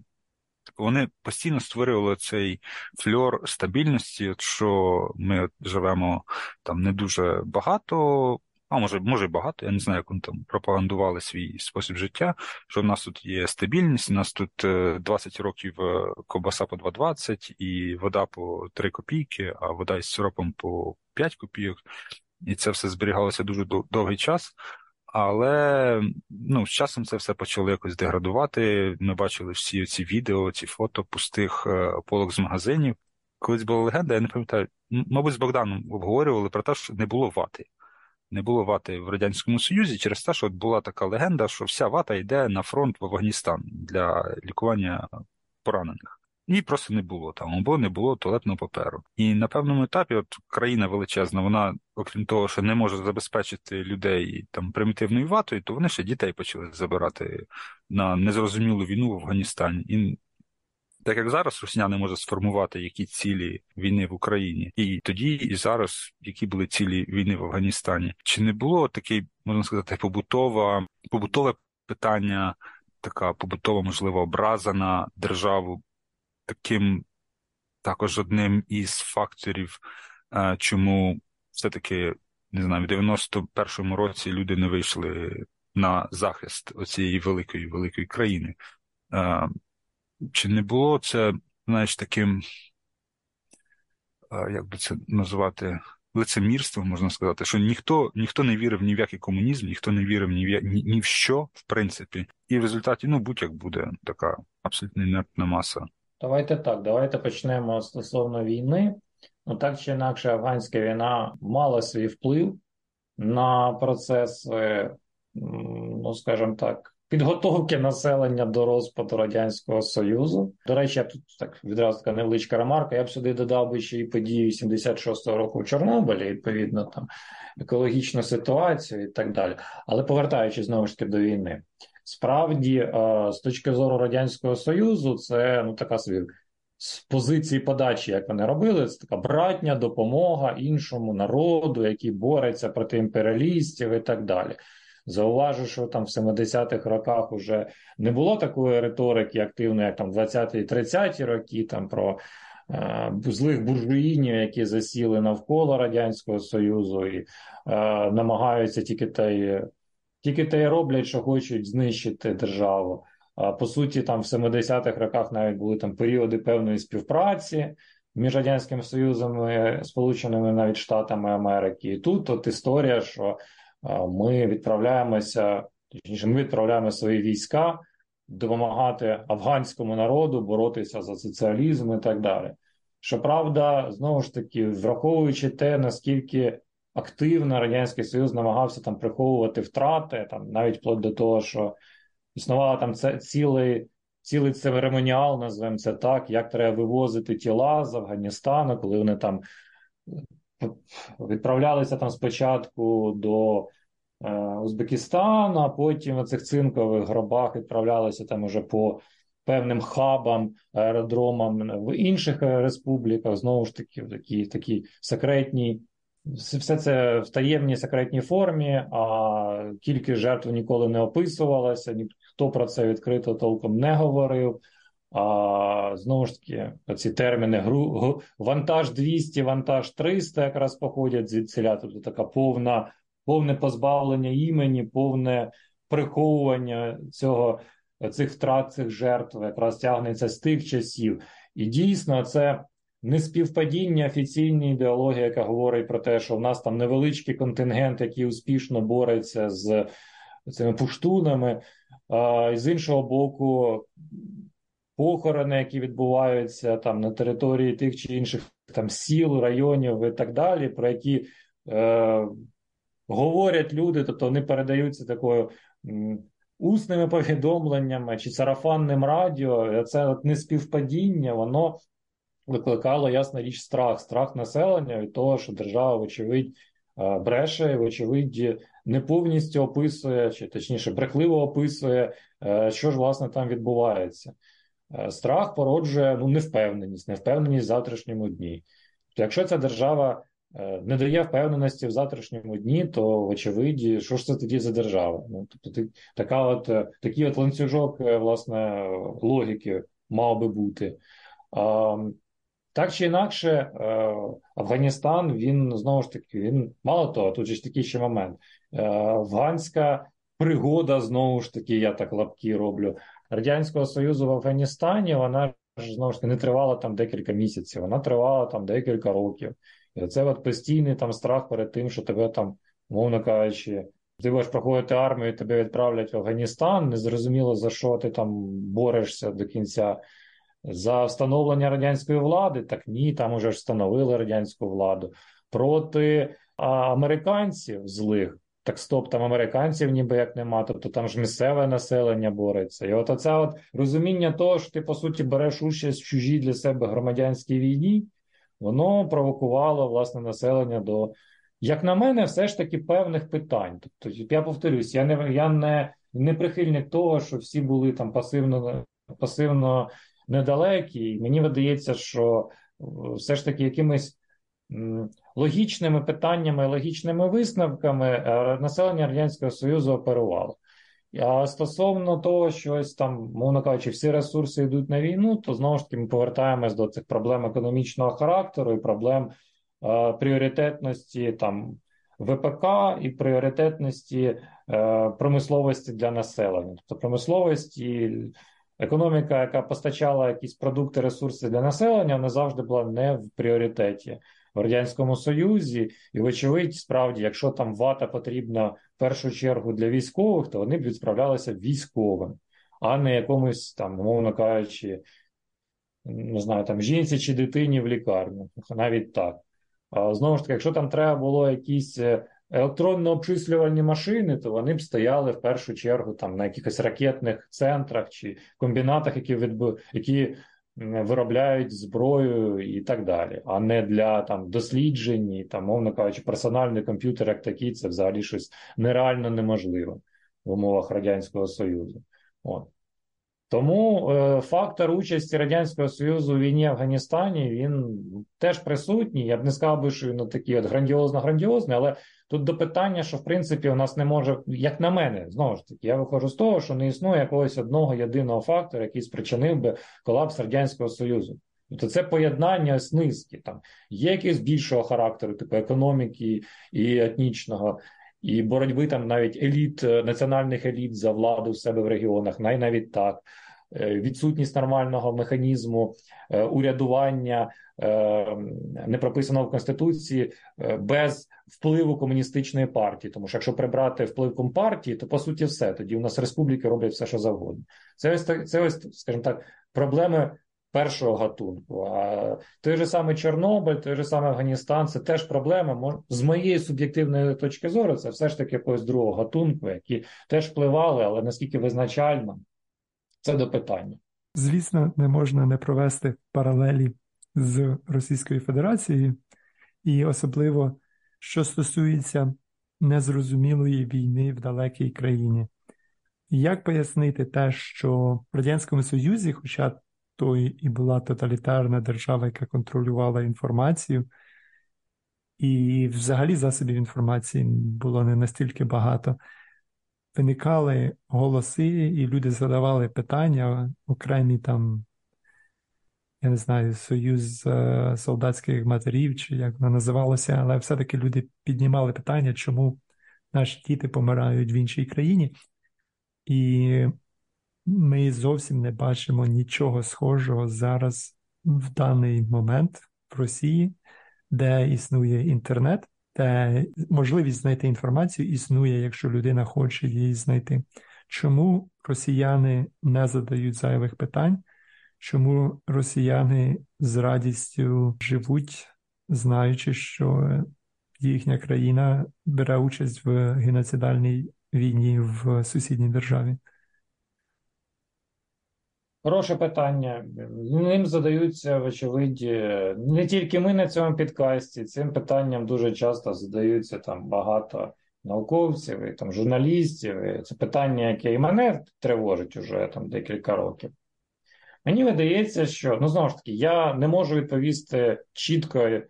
вони постійно створювали цей фльор стабільності, що ми живемо там не дуже багато, а може, може багато, я не знаю, як вони там пропагандували свій спосіб життя, що в нас тут є стабільність, у нас тут 20 е, років е, ковбаса по 2,20 і вода по 3 копійки, а вода із сиропом по 5 копійок. І це все зберігалося дуже довгий час. Але ну, з часом це все почало якось деградувати. Ми бачили всі ці відео, ці фото пустих е, полок з магазинів. Колись була легенда, я не пам'ятаю, мабуть, з Богданом обговорювали про те, що не було вати. Не було вати в Радянському Союзі через те, що от була така легенда, що вся вата йде на фронт в Афганістан для лікування поранених. Її просто не було там, або не було туалетного паперу. І на певному етапі, от країна величезна, вона, окрім того, що не може забезпечити людей там примітивною ватою, то вони ще дітей почали забирати на незрозумілу війну в Афганістані. І так як зараз Росія не може сформувати які цілі війни в Україні, і тоді, і зараз, які були цілі війни в Афганістані, чи не було таке, можна сказати, побутова, побутове питання, така побутова, можливо, образа на державу таким також одним із факторів, чому все-таки не знаю, в 91-му році люди не вийшли на захист оцієї великої великої країни. Чи не було це, знаєш, таким, як би це назвати, лицемірством, можна сказати, що ніхто ніхто не вірив ні в який комунізм, ніхто не вірив ні в ні, ні в що, в принципі, і в результаті, ну, будь-як буде така абсолютно інертна маса. Давайте так, давайте почнемо стосовно війни. Ну так чи інакше, афганська війна мала свій вплив на процес, ну скажімо так, підготовки населення до розпаду Радянського Союзу. До речі, я тут так відразу така невеличка ремарка. Я б сюди додав би ще і події 76-го року в Чорнобилі, відповідно, там екологічну ситуацію і так далі. Але повертаючись знову ж таки до війни, справді, е, з точки зору Радянського Союзу, це ну така собі. З позиції подачі, як вони робили, це така братня допомога іншому народу, який бореться проти імперіалістів і так далі. Зауважу, що там в 70-х роках вже не було такої риторики активної, як там 20-ті 30-ті роки, там про е, злих буржуїнів, які засіли навколо Радянського Союзу і е, намагаються тільки й тільки те роблять, що хочуть знищити державу. А по суті, там в 70-х роках навіть були там періоди певної співпраці між Радянським Союзом і Сполученими навіть Штатами Америки. І тут от історія, що ми відправляємося, точніше, ми відправляємо свої війська допомагати афганському народу боротися за соціалізм і так далі. Щоправда, знову ж таки, враховуючи те, наскільки активно Радянський Союз намагався там приховувати втрати, там навіть вплоть до того, що існував там це цілий цілий церемоніал, називаємо це так, як треба вивозити тіла з Афганістану, коли вони там відправлялися там спочатку до е, Узбекистану, а потім у цих цинкових гробах відправлялися там уже по певним хабам, аеродромам в інших республіках. Знову ж таки, в такій такі секретній. Все це в таємній секретній формі, а кількість жертв ніколи не описувалася, ніхто про це відкрито толком не говорив. А знову ж таки, ці терміни гру, вантаж 200, вантаж 300 якраз походять звідсіля. Тобто така повна, повне позбавлення імені, повне приховування цього цих втрат, цих жертв, якраз тягнеться з тих часів. І дійсно, це не співпадіння офіційної ідеології, яка говорить про те, що в нас там невеличкий контингент, який успішно бореться з цими пуштунами. А з іншого боку, похорони, які відбуваються там на території тих чи інших там сіл, районів і так далі, про які е, говорять люди, тобто вони передаються такою усними повідомленнями чи сарафанним радіо. Це от неспівпадіння, воно викликало ясна річ страх, страх населення від того, що держава, вочевидь, е, бреше, вочевидь, не повністю описує, чи точніше брехливо описує, е, що ж власне там відбувається. Е, страх породжує ну, невпевненість, невпевненість в завтрашньому дні. Тобто, якщо ця держава не дає впевненості в завтрашньому дні, то вочевидь, що ж це тоді за держава? Ну, тобто, така от, такий от ланцюжок власне, логіки мав би бути. Так чи інакше, Афганістан, він знову ж таки, він мало того, тут же ж такий ще момент. Афганська пригода, знову ж таки, я так лапки роблю. Радянського Союзу в Афганістані, вона ж знову ж таки не тривала там декілька місяців, вона тривала там декілька років. І це от постійний там страх перед тим, що тебе там, мовно кажучи, ти будеш проходити армію, тебе відправлять в Афганістан. Незрозуміло за що ти там борешся до кінця. За встановлення радянської влади, так ні, там уже ж встановили радянську владу проти американців злих. Так стоп, там американців ніби як нема, тобто там ж місцеве населення бореться. І от оце от розуміння того, що ти, по суті, береш участь в чужій для себе громадянській війні, воно провокувало власне населення до, як на мене, все ж таки певних питань. Тобто, я повторюсь, я не я не, не прихильник того, що всі були там пасивно пасивно недалекі, і мені видається, що е, все ж таки якимись логічними питаннями, логічними висновками е, населення Радянського Союзу оперувало. А стосовно того, що ось там, мовно кажучи, всі ресурси йдуть на війну, то знову ж таки ми повертаємось до цих проблем економічного характеру і проблем е, пріоритетності там ВПК і пріоритетності е, промисловості для населення. Тобто промисловості, економіка, яка постачала якісь продукти, ресурси для населення, вона завжди була не в пріоритеті в радянському союзі, і вочевидь, справді, якщо там вата потрібна в першу чергу для військових, то вони б відсправлялися військовим, а не якомусь там, умовно кажучи, не знаю, там жінці чи дитині в лікарню, навіть так. Знову ж таки, якщо там треба було якісь е, електронно обчислювальні машини, то вони б стояли в першу чергу там на якихось ракетних центрах чи комбінатах, які відб... які виробляють зброю і так далі, а не для там досліджень, там, мовно кажучи, персональний комп'ютер як такий, це взагалі щось нереально неможливе в умовах Радянського Союзу. От. Тому е, фактор участі Радянського Союзу у війні в Афганістані він теж присутній. Я б не сказав би, що він такий от грандіозно-грандіозний, але тут до питання, що в принципі у нас не може, як на мене, знову ж таки, я виходжу з того, що не існує якогось одного єдиного фактора, який спричинив би колапс Радянського Союзу. Тобто це поєднання з низки. Там є якісь більшого характеру, типу економіки і етнічного. І боротьби там навіть еліт, національних еліт за владу в себе в регіонах, най навіть так. Е, відсутність нормального механізму е, урядування е, не прописаного в конституції без впливу комуністичної партії. Тому що якщо прибрати вплив компартії, то по суті все. Тоді у нас республіки роблять все, що завгодно. Це ось це ось, скажімо так, проблеми. Першого гатунку, а той же самий Чорнобиль, той же самий Афганістан це теж проблема. з моєї суб'єктивної точки зору, це все ж таки якогось другого гатунку, які теж впливали, але наскільки визначально, це до питання. Звісно, не можна не провести паралелі з Російською Федерацією, і особливо що стосується незрозумілої війни в далекій країні. Як пояснити те, що в Радянському Союзі, хоча то і була тоталітарна держава, яка контролювала інформацію, і взагалі засобів інформації було не настільки багато, виникали голоси, і люди задавали питання, окремі там, я не знаю, Союз е, солдатських матерів, чи як воно називалося, але все-таки люди піднімали питання, чому наші діти помирають в іншій країні. І ми зовсім не бачимо нічого схожого зараз в даний момент в Росії, де існує інтернет, та можливість знайти інформацію існує, якщо людина хоче її знайти. Чому росіяни не задають зайвих питань? Чому росіяни з радістю живуть, знаючи, що їхня країна бере участь в геноцидальній війні в сусідній державі? Хороше питання. Ним задаються, вочевидь, не тільки ми на цьому підкасті. Цим питанням дуже часто задаються там багато науковців і там журналістів. І Це питання, яке і мене тривожить уже там декілька років. Мені видається, що ну знову ж таки, я не можу відповісти чітко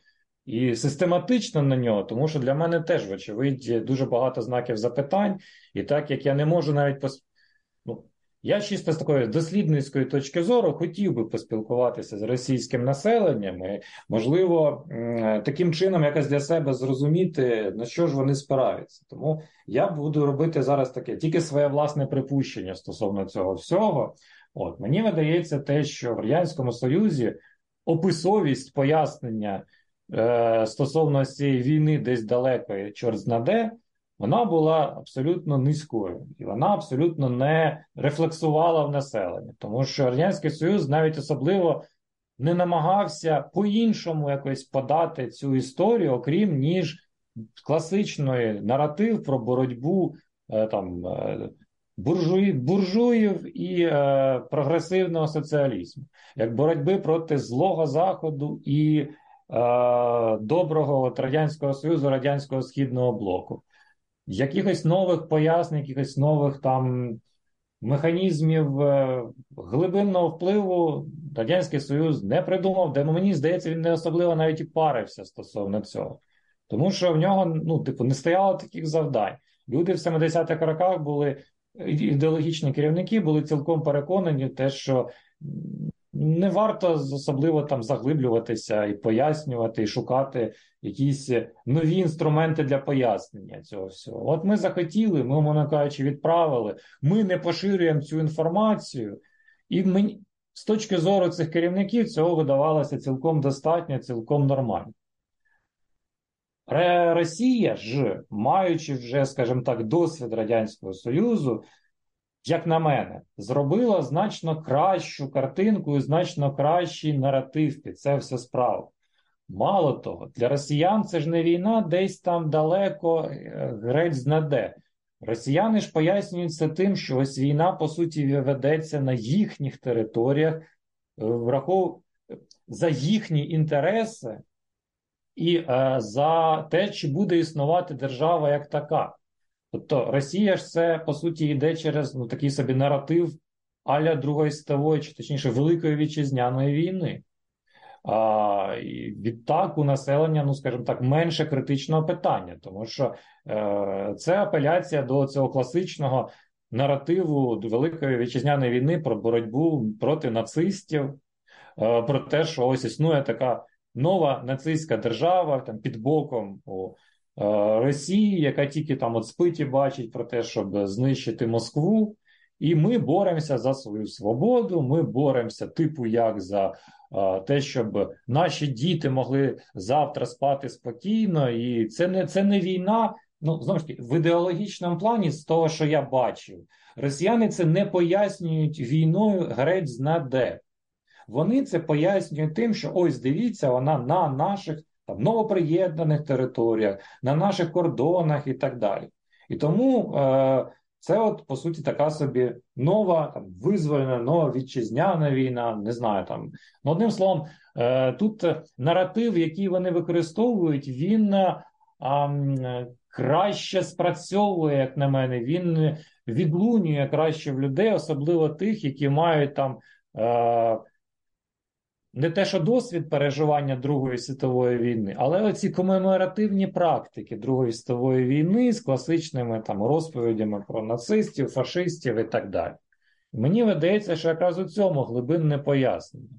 і систематично на нього, тому що для мене теж, вочевидь, дуже багато знаків запитань, і так як я не можу навіть ну, я чисто з такої дослідницької точки зору хотів би поспілкуватися з російським населенням, і, можливо, таким чином якось для себе зрозуміти, на що ж вони спираються. Тому я буду робити зараз таке тільки своє власне припущення стосовно цього всього. От мені видається те, що в радянському союзі описовість пояснення е, стосовно цієї війни десь далеко, чорт знаде, вона була абсолютно низькою і вона абсолютно не рефлексувала в населенні, тому що Радянський Союз навіть особливо не намагався по-іншому якось подати цю історію, окрім ніж класичний наратив про боротьбу е, там е, буржуї, буржуїв і е, прогресивного соціалізму, як боротьби проти злого заходу і е, доброго от, радянського союзу, радянського східного блоку якихось нових пояснень, якихось нових там механізмів е, глибинного впливу Радянський Союз не придумав, де ну, мені здається, він не особливо навіть і парився стосовно цього. Тому що в нього ну, типу, не стояло таких завдань. Люди в 70-х роках були ідеологічні керівники були цілком переконані, те, що не варто особливо там заглиблюватися і пояснювати, і шукати якісь нові інструменти для пояснення цього всього. От ми захотіли, ми, мовно кажучи, відправили, ми не поширюємо цю інформацію, і мені з точки зору цих керівників цього видавалося цілком достатньо, цілком нормально. Росія ж, маючи вже, скажімо так, досвід Радянського Союзу, як на мене, зробила значно кращу картинку і значно кращий наратив під це все справу. Мало того, для росіян це ж не війна десь там далеко, е, грець знаде. Росіяни ж пояснюють це тим, що ось війна, по суті, ведеться на їхніх територіях, е, врахов... за їхні інтереси і е, за те, чи буде існувати держава як така. Тобто Росія ж це по суті йде через ну, такий собі наратив аля Другої світової, чи точніше Великої вітчизняної війни. А, і Відтак у населення, ну скажімо так, менше критичного питання, тому що е, це апеляція до цього класичного наративу Великої вітчизняної війни про боротьбу проти нацистів, е, про те, що ось існує така нова нацистська держава там під боком у Росії, яка тільки там от спить і бачить про те, щоб знищити Москву. І ми боремося за свою свободу. Ми боремося, типу, як за а, те, щоб наші діти могли завтра спати спокійно, і це не це не війна. Ну знову ж таки, в ідеологічному плані, з того, що я бачив, росіяни це не пояснюють війною грець знаде. Вони це пояснюють тим, що ось дивіться, вона на наших там новоприєднаних територіях, на наших кордонах і так далі. І тому е, це, от по суті, така собі нова там визвольна, нова вітчизняна війна. Не знаю там. Ну, одним словом, е, тут наратив, який вони використовують, він е, краще спрацьовує, як на мене. Він відлунює краще в людей, особливо тих, які мають там. Е, не те, що досвід переживання Другої світової війни, але оці комеморативні практики Другої світової війни з класичними там розповідями про нацистів, фашистів і так далі. Мені видається, що якраз у цьому глибинне пояснення.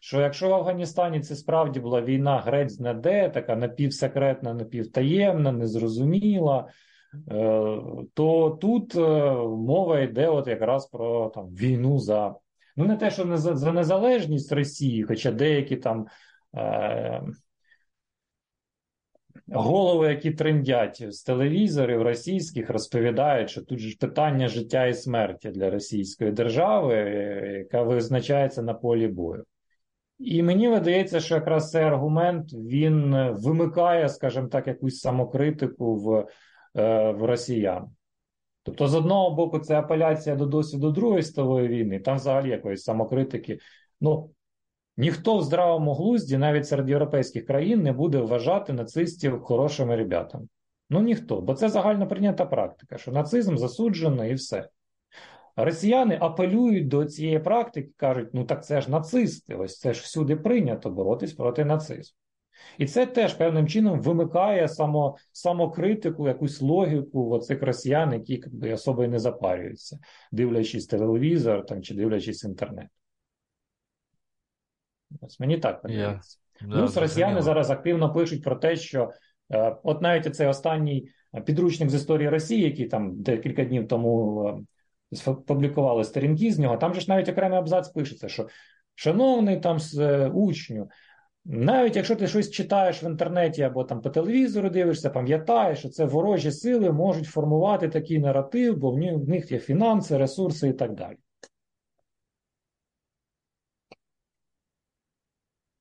Що якщо в Афганістані це справді була війна грець не така напівсекретна, напівтаємна, незрозуміла, е, то тут е, мова йде от якраз про там, війну за Ну, не те, що не за, за незалежність Росії, хоча деякі там е, голови, які трендять з телевізорів російських, розповідають, що тут ж питання життя і смерті для російської держави, яка визначається на полі бою. І мені видається, що якраз цей аргумент він вимикає, скажімо так, якусь самокритику в, е, в росіян. Тобто, з одного боку, це апеляція до досвіду Другої світової війни, там взагалі якоїсь самокритики. Ну, ніхто в здравому глузді, навіть серед європейських країн, не буде вважати нацистів хорошими ребятами. Ну ніхто, бо це загально прийнята практика, що нацизм засуджено і все. Росіяни апелюють до цієї практики, кажуть, ну так це ж нацисти, ось це ж всюди прийнято боротись проти нацизму. І це теж певним чином вимикає само, самокритику, якусь логіку оцих росіян, які якби, особою не запарюються, дивлячись телевізор там, чи дивлячись інтернет. Ось Мені так подобається. Yeah. Плюс yeah, росіяни зараз активно пишуть про те, що е, от навіть цей останній підручник з історії Росії, який там декілька днів тому е, публікували сторінки з нього, там же ж навіть окремий абзац пишеться, що шановний там е, учню. Навіть якщо ти щось читаєш в інтернеті або там по телевізору дивишся, пам'ятаєш, що це ворожі сили можуть формувати такий наратив, бо в них є фінанси, ресурси і так далі.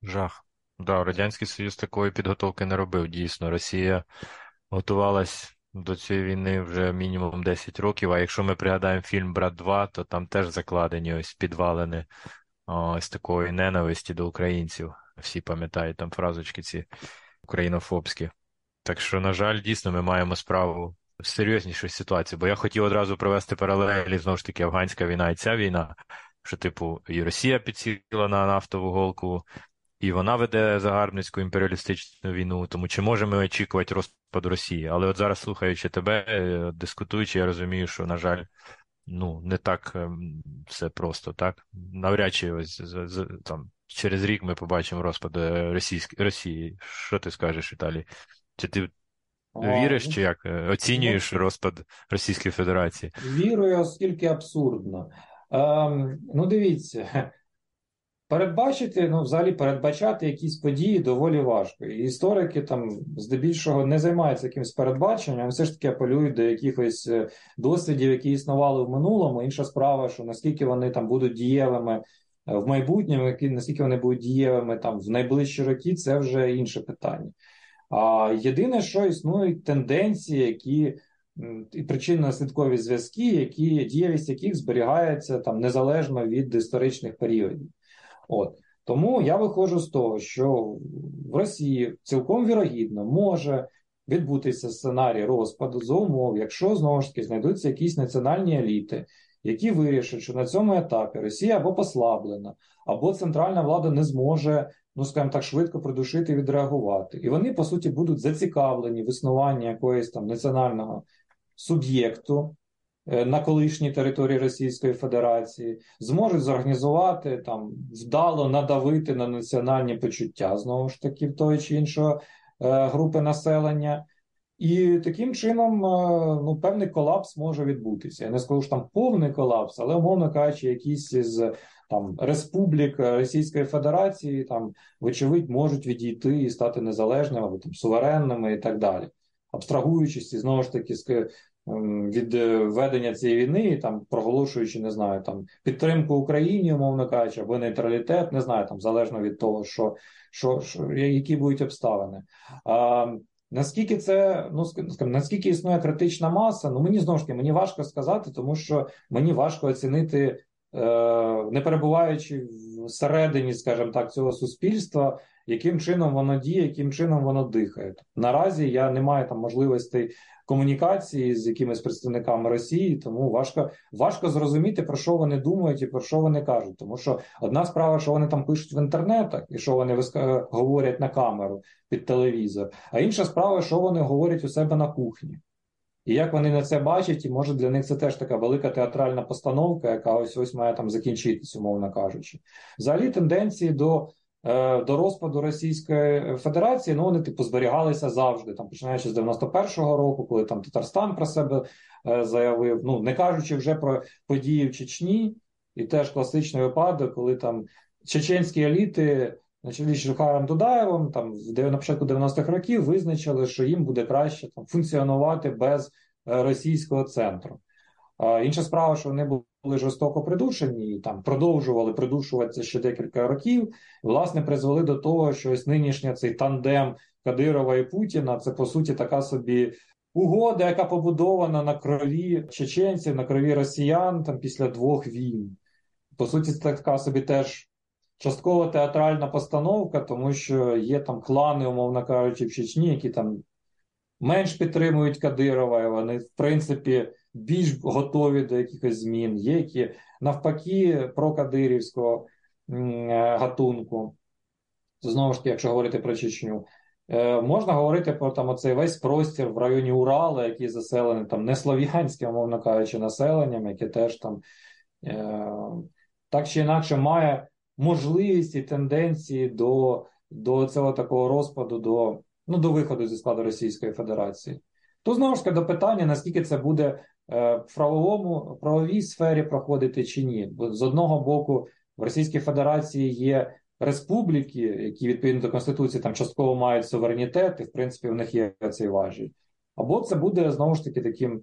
Жах. Да, Радянський Союз такої підготовки не робив. Дійсно, Росія готувалась до цієї війни вже мінімум 10 років. А якщо ми пригадаємо фільм Брат 2, то там теж закладені ось підвалини ось такої ненависті до українців. Всі пам'ятають там фразочки ці українофобські. Так що, на жаль, дійсно, ми маємо справу з серйознішою ситуацією, бо я хотів одразу провести паралелі знову ж таки афганська війна і ця війна, що, типу, і Росія підсіла на нафтову голку, і вона веде загарбницьку імперіалістичну війну. Тому чи можемо ми очікувати розпаду Росії? Але от зараз, слухаючи тебе, е, дискутуючи, я розумію, що, на жаль, ну, не так ем, все просто, так? Навряд чи ось там через рік ми побачимо розпад е, російськ... Росії. Що ти скажеш, Віталій? Чи ти віриш, ну, чи як е, оцінюєш ну, розпад Російської Федерації? Вірую, оскільки абсурдно. Ем, Ну, дивіться, Передбачити, ну, взагалі, передбачати якісь події доволі важко. І історики там здебільшого не займаються якимось передбаченням, все ж таки апелюють до якихось е, досвідів, які існували в минулому. Інша справа, що наскільки вони там будуть дієвими в майбутньому, наскільки вони будуть дієвими там в найближчі роки, це вже інше питання. А єдине, що існують тенденції, які і причинно-наслідкові зв'язки, які дієвість яких зберігається там незалежно від історичних періодів. От тому я виходжу з того, що в Росії цілком вірогідно може відбутися сценарій розпаду за умов, якщо знову ж таки знайдуться якісь національні еліти, які вирішать, що на цьому етапі Росія або послаблена, або центральна влада не зможе, ну скажімо так, швидко придушити і відреагувати. І вони, по суті, будуть зацікавлені в існуванні якоїсь там національного суб'єкту, Е, на колишній території Російської Федерації, зможуть зорганізувати там вдало надавити на національні почуття знову ж таки в той чи іншої е, групи населення. І таким чином е, ну, певний колапс може відбутися. Я не скажу що там повний колапс, але, умовно кажучи, якісь з там республік Російської Федерації там, вочевидь, можуть відійти і стати незалежними або там суверенними і так далі. Абстрагуючись знову ж таки Ем, від е, ведення цієї війни, там проголошуючи, не знаю, там підтримку Україні, умовно кажучи, або нейтралітет, не знаю, там залежно від того, що, що, що які будуть обставини. А, Наскільки це, ну скажімо, наскільки існує критична маса, ну мені знову ж таки мені важко сказати, тому що мені важко оцінити, е, не перебуваючи всередині, скажімо так, цього суспільства, яким чином воно діє, яким чином воно дихає. Наразі я не маю там можливостей комунікації з якимись представниками Росії, тому важко важко зрозуміти, про що вони думають і про що вони кажуть. Тому що одна справа, що вони там пишуть в інтернетах, і що вони говорять на камеру під телевізор, а інша справа, що вони говорять у себе на кухні. І як вони на це бачать, і може для них це теж така велика театральна постановка, яка ось ось має там закінчитись, умовно кажучи. Взагалі тенденції до до розпаду Російської Федерації, ну вони типу зберігалися завжди, там починаючи з 91-го року, коли там Татарстан про себе е, заявив. Ну не кажучи вже про події в Чечні, і теж класичний випадок, коли там чеченські еліти. На чолі з Шухаром Дудаєвим там на початку 90-х років визначили, що їм буде краще там функціонувати без е, російського центру. Інша справа, що вони були жорстоко придушені і там продовжували придушуватися ще декілька років, власне, призвели до того, що ось нинішня цей тандем Кадирова і Путіна це по суті така собі угода, яка побудована на крові чеченців, на крові росіян там після двох війн. По суті, це така собі теж. Частково театральна постановка, тому що є там клани, умовно кажучи, в Чечні, які там менш підтримують Кадирова, і вони, в принципі, більш готові до якихось змін, є які навпаки прокадирівського е, гатунку. Знову ж таки, якщо говорити про Чечню, е, можна говорити про там оцей весь простір в районі Урала, який заселений там не слов'янським, мовно кажучи, населенням, яке теж там е, так чи інакше має можливість і тенденції до до цього такого розпаду, до ну, до виходу зі складу Російської Федерації. То знову ж таки до питання, наскільки це буде в правовому правовій сфері проходити чи ні. Бо з одного боку в Російській Федерації є республіки, які відповідно до Конституції там частково мають суверенітет, і в принципі в них є цей важіль. Або це буде знову ж таки таким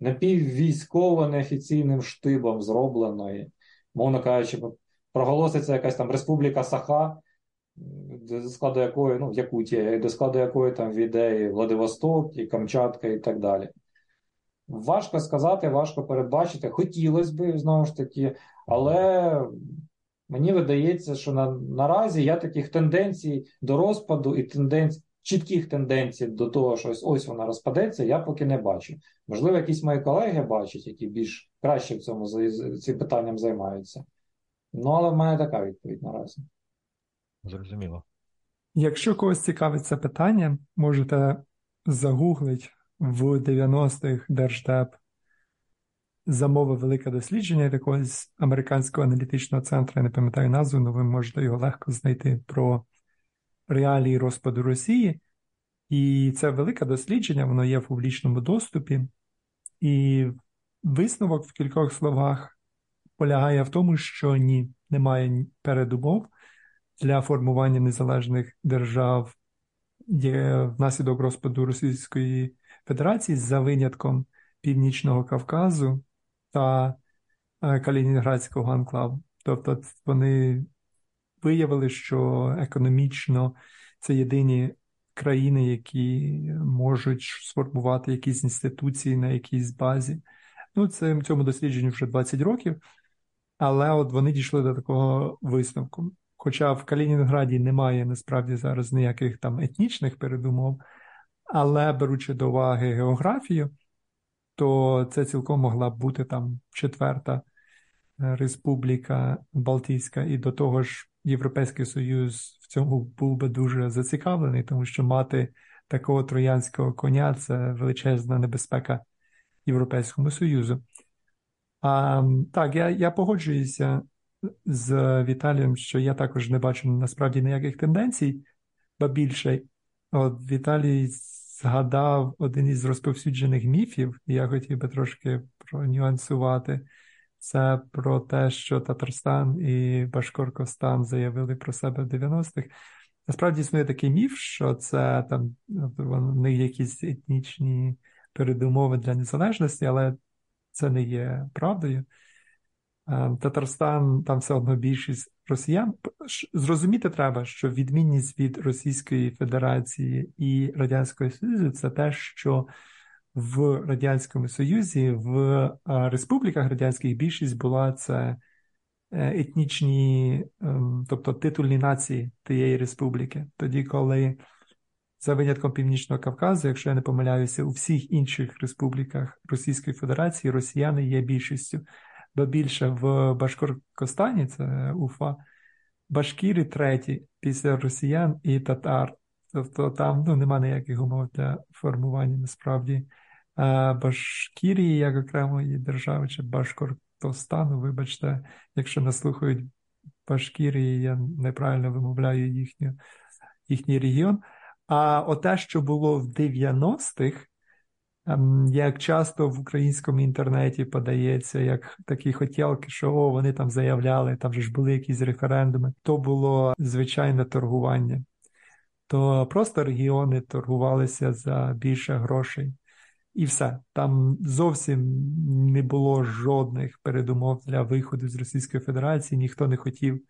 напіввійськово неофіційним штибом зробленої, мовно кажучи, проголоситься якась там Республіка Саха. До складу якої, ну, Якутія, до складу якої там війде і Владивосток, і Камчатка, і так далі. Важко сказати, важко передбачити. Хотілося б, знову ж таки, але мені видається, що на, наразі я таких тенденцій до розпаду і тенденцій, чітких тенденцій до того, що ось ось вона розпадеться, я поки не бачу. Можливо, якісь мої колеги бачать, які більш краще в цьому цим питанням займаються. Ну, але в мене така відповідь наразі. Зрозуміло. Якщо когось цікавить це питання, можете загуглити в 90-х Держдеп замовив велике дослідження якогось американського аналітичного центру, я не пам'ятаю назву, але ви можете його легко знайти про реалії розпаду Росії. І це велике дослідження, воно є в публічному доступі. І висновок в кількох словах полягає в тому, що ні, немає передумов для формування незалежних держав внаслідок розпаду Російської Федерації за винятком Північного Кавказу та е, Калінінградського анклаву. Тобто вони виявили, що економічно це єдині країни, які можуть сформувати якісь інституції на якійсь базі. Ну, це цьому дослідженню вже 20 років, але от вони дійшли до такого висновку. Хоча в Калінінграді немає насправді зараз ніяких там етнічних передумов, але беручи до уваги географію, то це цілком могла б бути там четверта е, республіка Балтійська, і до того ж, Європейський Союз в цьому був би дуже зацікавлений, тому що мати такого троянського коня це величезна небезпека Європейському Союзу. А, Так, я я погоджуюся з Віталієм, що я також не бачу насправді ніяких тенденцій, ба більше, от Віталій згадав один із розповсюджених міфів, і я хотів би трошки пронюансувати. Це про те, що Татарстан і Башкоркостан заявили про себе в 90-х. Насправді існує такий міф, що це там в них якісь етнічні передумови для незалежності, але це не є правдою. Ем, Татарстан, там все одно більшість росіян. Зрозуміти треба, що відмінність від Російської Федерації і Радянського Союзу це те, що в Радянському Союзі, в е, республіках радянських більшість була це е, етнічні, ем, тобто титульні нації тієї республіки. Тоді, коли за винятком Північного Кавказу, якщо я не помиляюся, у всіх інших республіках Російської Федерації росіяни є більшістю бо більше в Башкоркостані, це Уфа, Башкіри треті після росіян і татар. Тобто там ну, нема ніяких умов для формування насправді. Башкірії як окремої держави чи Башкортостану, вибачте, якщо наслухають Башкірії, я неправильно вимовляю їхню, їхній регіон. А оте, що було в 90-х, Ем, як часто в українському інтернеті подається, як такі хотілки, що о, вони там заявляли, там же ж були якісь референдуми, то було звичайне торгування. То просто регіони торгувалися за більше грошей. І все. Там зовсім не було жодних передумов для виходу з Російської Федерації, ніхто не хотів.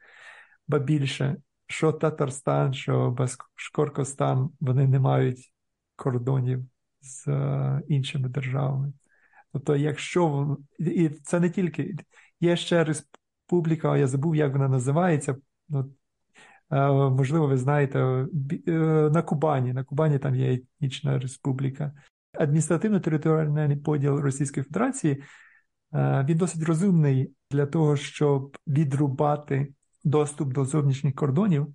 Ба більше, що Татарстан, що Башкоркостан, вони не мають кордонів з е, іншими державами. Тобто, якщо і це не тільки є ще республіка, я забув, як вона називається. Ну, е, Можливо, ви знаєте, е, на Кубані. На Кубані там є етнічна республіка. Адміністративно-територіальний поділ Російської Федерації він досить розумний для того, щоб відрубати доступ до зовнішніх кордонів.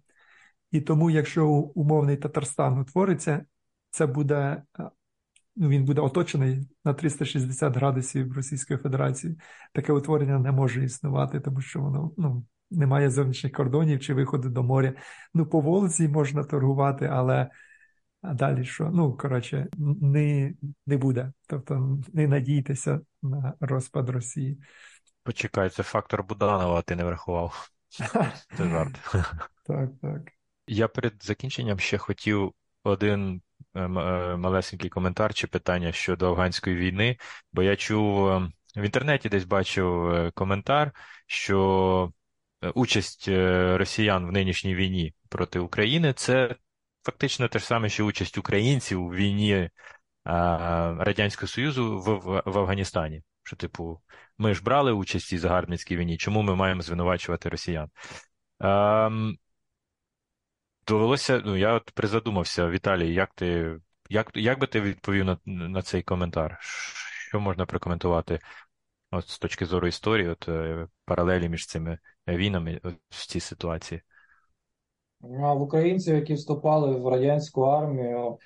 І тому, якщо умовний Татарстан утвориться, це буде він буде оточений на 360 градусів Російської Федерації. Таке утворення не може існувати, тому що воно ну, немає зовнішніх кордонів чи виходу до моря. Ну, по вулиці можна торгувати, але а далі що? Ну, коротше, не не буде. Тобто не надійтеся на розпад Росії. Почекай, це фактор Буданова, ти не врахував. [laughs] Це жарт. Так, так. Я перед закінченням ще хотів один малесенький коментар чи питання щодо афганської війни, бо я чув е, в інтернеті десь бачив коментар, що участь росіян в нинішній війні проти України це фактично те ж саме, що участь українців у війні Радянського Союзу в, в, Афганістані. Що, типу, ми ж брали участь цій загарбницькій війні, чому ми маємо звинувачувати росіян? Ем, довелося, ну я от призадумався, Віталій, як ти як, як би ти відповів на на цей коментар? Що можна прокоментувати от з точки зору історії, от е, паралелі між цими війнами в цій ситуації? Ну, а в українців, які вступали в радянську армію,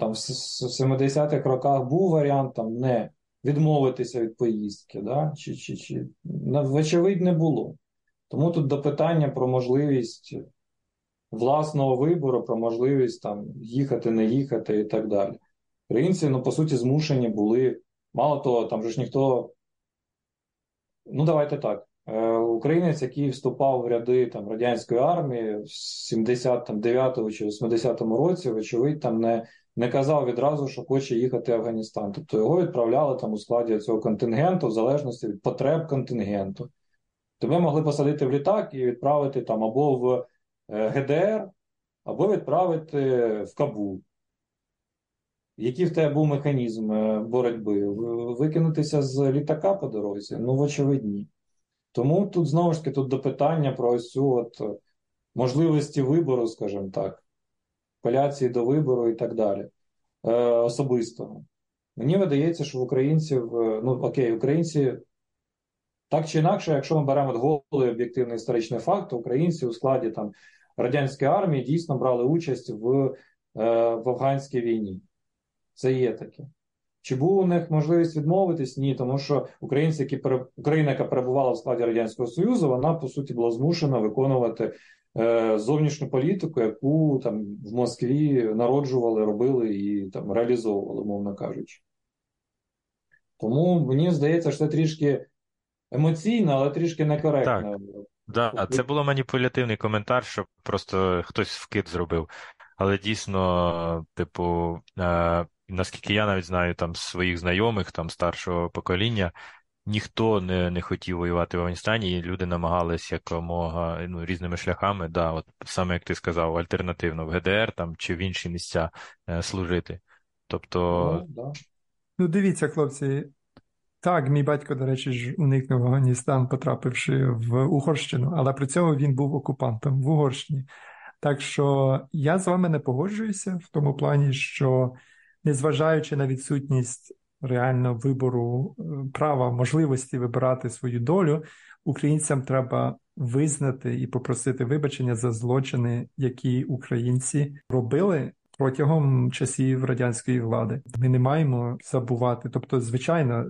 там в 70-х роках був варіант там не відмовитися від поїздки, да? чи, чи, чи... вочевидь, не було. Тому тут до питання про можливість власного вибору, про можливість там їхати, не їхати і так далі. Українці, ну, по суті, змушені були. Мало того, там же ж ніхто. Ну, давайте так. Е, українець, який вступав в ряди там, радянської армії в 79 чи 80-му році, вочевидь, там не не казав відразу, що хоче їхати в Афганістан. Тобто його відправляли там у складі цього контингенту, в залежності від потреб контингенту. Тебе могли посадити в літак і відправити там або в ГДР, або відправити в Кабул. Який в тебе був механізм е, боротьби? Викинутися з літака по дорозі? Ну, вочевидь, ні. Тому тут знову ж таки тут до питання про ось цю от е, можливості вибору, скажімо так, апеляції до вибору і так далі. Е, Особистого. Мені видається, що в українців, е, ну окей, українці. Так чи інакше, якщо ми беремо голий об'єктивний історичний факт, то українці у складі там радянської армії дійсно брали участь в е, в афганській війні. Це є таке. Чи була у них можливість відмовитись? Ні, тому що українці, які Україна, яка перебувала в складі Радянського Союзу, вона по суті була змушена виконувати е, зовнішню політику, яку там в Москві народжували, робили і там реалізовували, мовно кажучи. Тому мені здається, що це трішки емоційно, але трішки некоректно. Так, да, це було маніпулятивний коментар, що просто хтось вкид зробив. Але дійсно, типу, е, наскільки я навіть знаю там своїх знайомих, там старшого покоління, ніхто не не хотів воювати в Афганістані, і люди намагались якомога ну, різними шляхами, да, от саме як ти сказав, альтернативно в ГДР там чи в інші місця е, служити. Тобто. Ну, да. ну, дивіться, хлопці. Так, мій батько, до речі, ж уникнув Афганістан, потрапивши в Угорщину, але при цьому він був окупантом в Угорщині. Так що я з вами не погоджуюся в тому плані, що незважаючи на відсутність реально вибору е, права, можливості вибирати свою долю, українцям треба визнати і попросити вибачення за злочини, які українці робили. Протягом часів радянської влади ми не маємо забувати. Тобто, звичайно,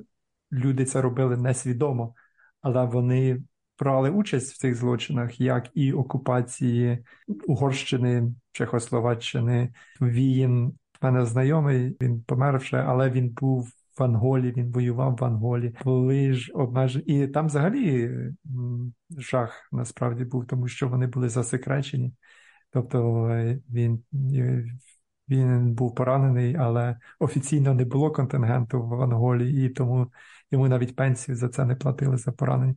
люди це робили несвідомо, але вони брали участь в цих злочинах, як і окупації Угорщини, Чехословаччини, Віїн. У мене знайомий, він помер вже, але він був в Анголі, він воював в Анголі. Були ж обмежені. І там взагалі жах насправді був, тому що вони були засекречені. Тобто е, він е, він був поранений, але офіційно не було контингенту в Анголі, і тому йому навіть пенсію за це не платили за поранення.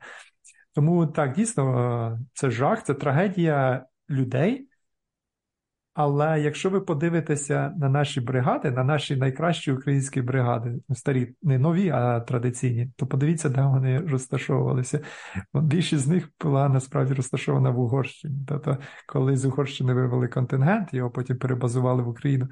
Тому так, дійсно, е, це жах, це трагедія людей. Але якщо ви подивитеся на наші бригади, на наші найкращі українські бригади, ну, старі, не нові, а традиційні, то подивіться, де вони розташовувалися. Більшість з них була насправді розташована в Угорщині. Тобто, коли з Угорщини вивели контингент, його потім перебазували в Україну.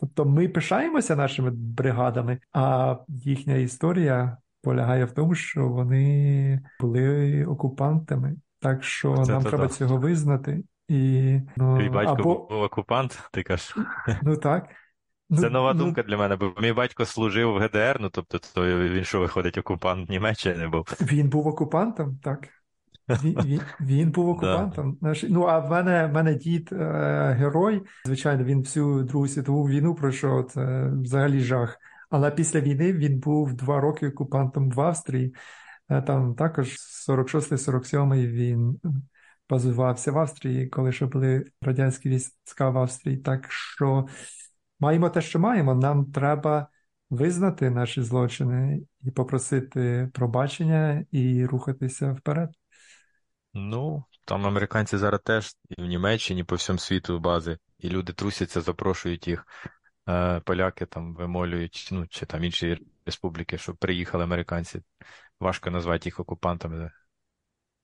Тобто ми пишаємося нашими бригадами, а їхня історія полягає в тому, що вони були окупантами. Так що Це нам треба так. цього визнати. І, ну, Твій батько або... був окупант, ти кажеш. Ну так. Це ну, нова ну... думка для мене, бо мій батько служив в ГДР, ну тобто то він що виходить, окупант Німеччини був. Він був окупантом, так. Він він, він був [laughs] окупантом. Ну, а в мене в мене дід е, герой. Звичайно, він всю Другу світову війну пройшов. Це взагалі жах. Але після війни він був два роки окупантом в Австрії. Е, там також 46-47 він базувався в Австрії, коли ще були радянські війська в Австрії. Так що маємо те, що маємо. Нам треба визнати наші злочини і попросити пробачення і рухатися вперед. Ну, там американці зараз теж і в Німеччині, і по всьому світу бази, і люди трусяться, запрошують їх. Е, поляки там вимолюють, ну чи там інші республіки, щоб приїхали американці. Важко назвати їх окупантами.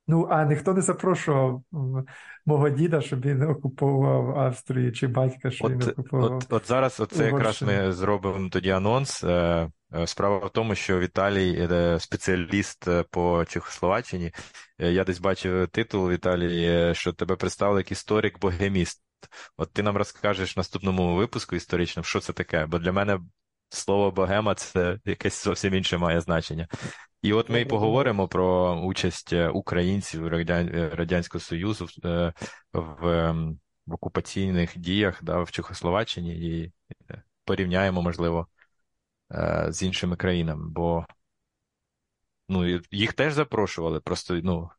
Ну, а ніхто не запрошував мого діда, щоб він окуповував Австрію, чи батька, щоб він окуповував. От от зараз оце якраз ми зробимо тоді анонс. Е, е, справа в тому, що Віталій спеціаліст по Чехословаччині. Я десь бачив титул Віталій, що тебе представили як історик-богеміст. От ти нам розкажеш в наступному випуску історичному, що це таке, бо для мене слово богема це якесь зовсім інше має значення. І от ми й поговоримо про участь е, українців Радянського Союзу е, в, ем, в окупаційних діях да, в Чехословаччині і е, порівняємо, можливо, е, з іншими країнами, бо ну, їх теж запрошували, просто ну,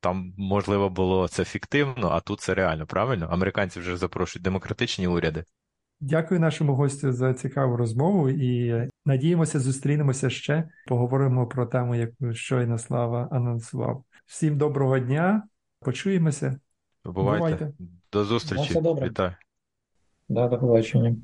там, можливо, було це фіктивно, а тут це реально, правильно? Американці вже запрошують демократичні уряди. Дякую нашому гостю за цікаву розмову і надіємося, зустрінемося ще. Поговоримо про тему, яку щойно Слава анонсував. Всім доброго дня, почуємося. Бувайте. Бувайте. До зустрічі. все добре. Вітаю. Да, до побачення.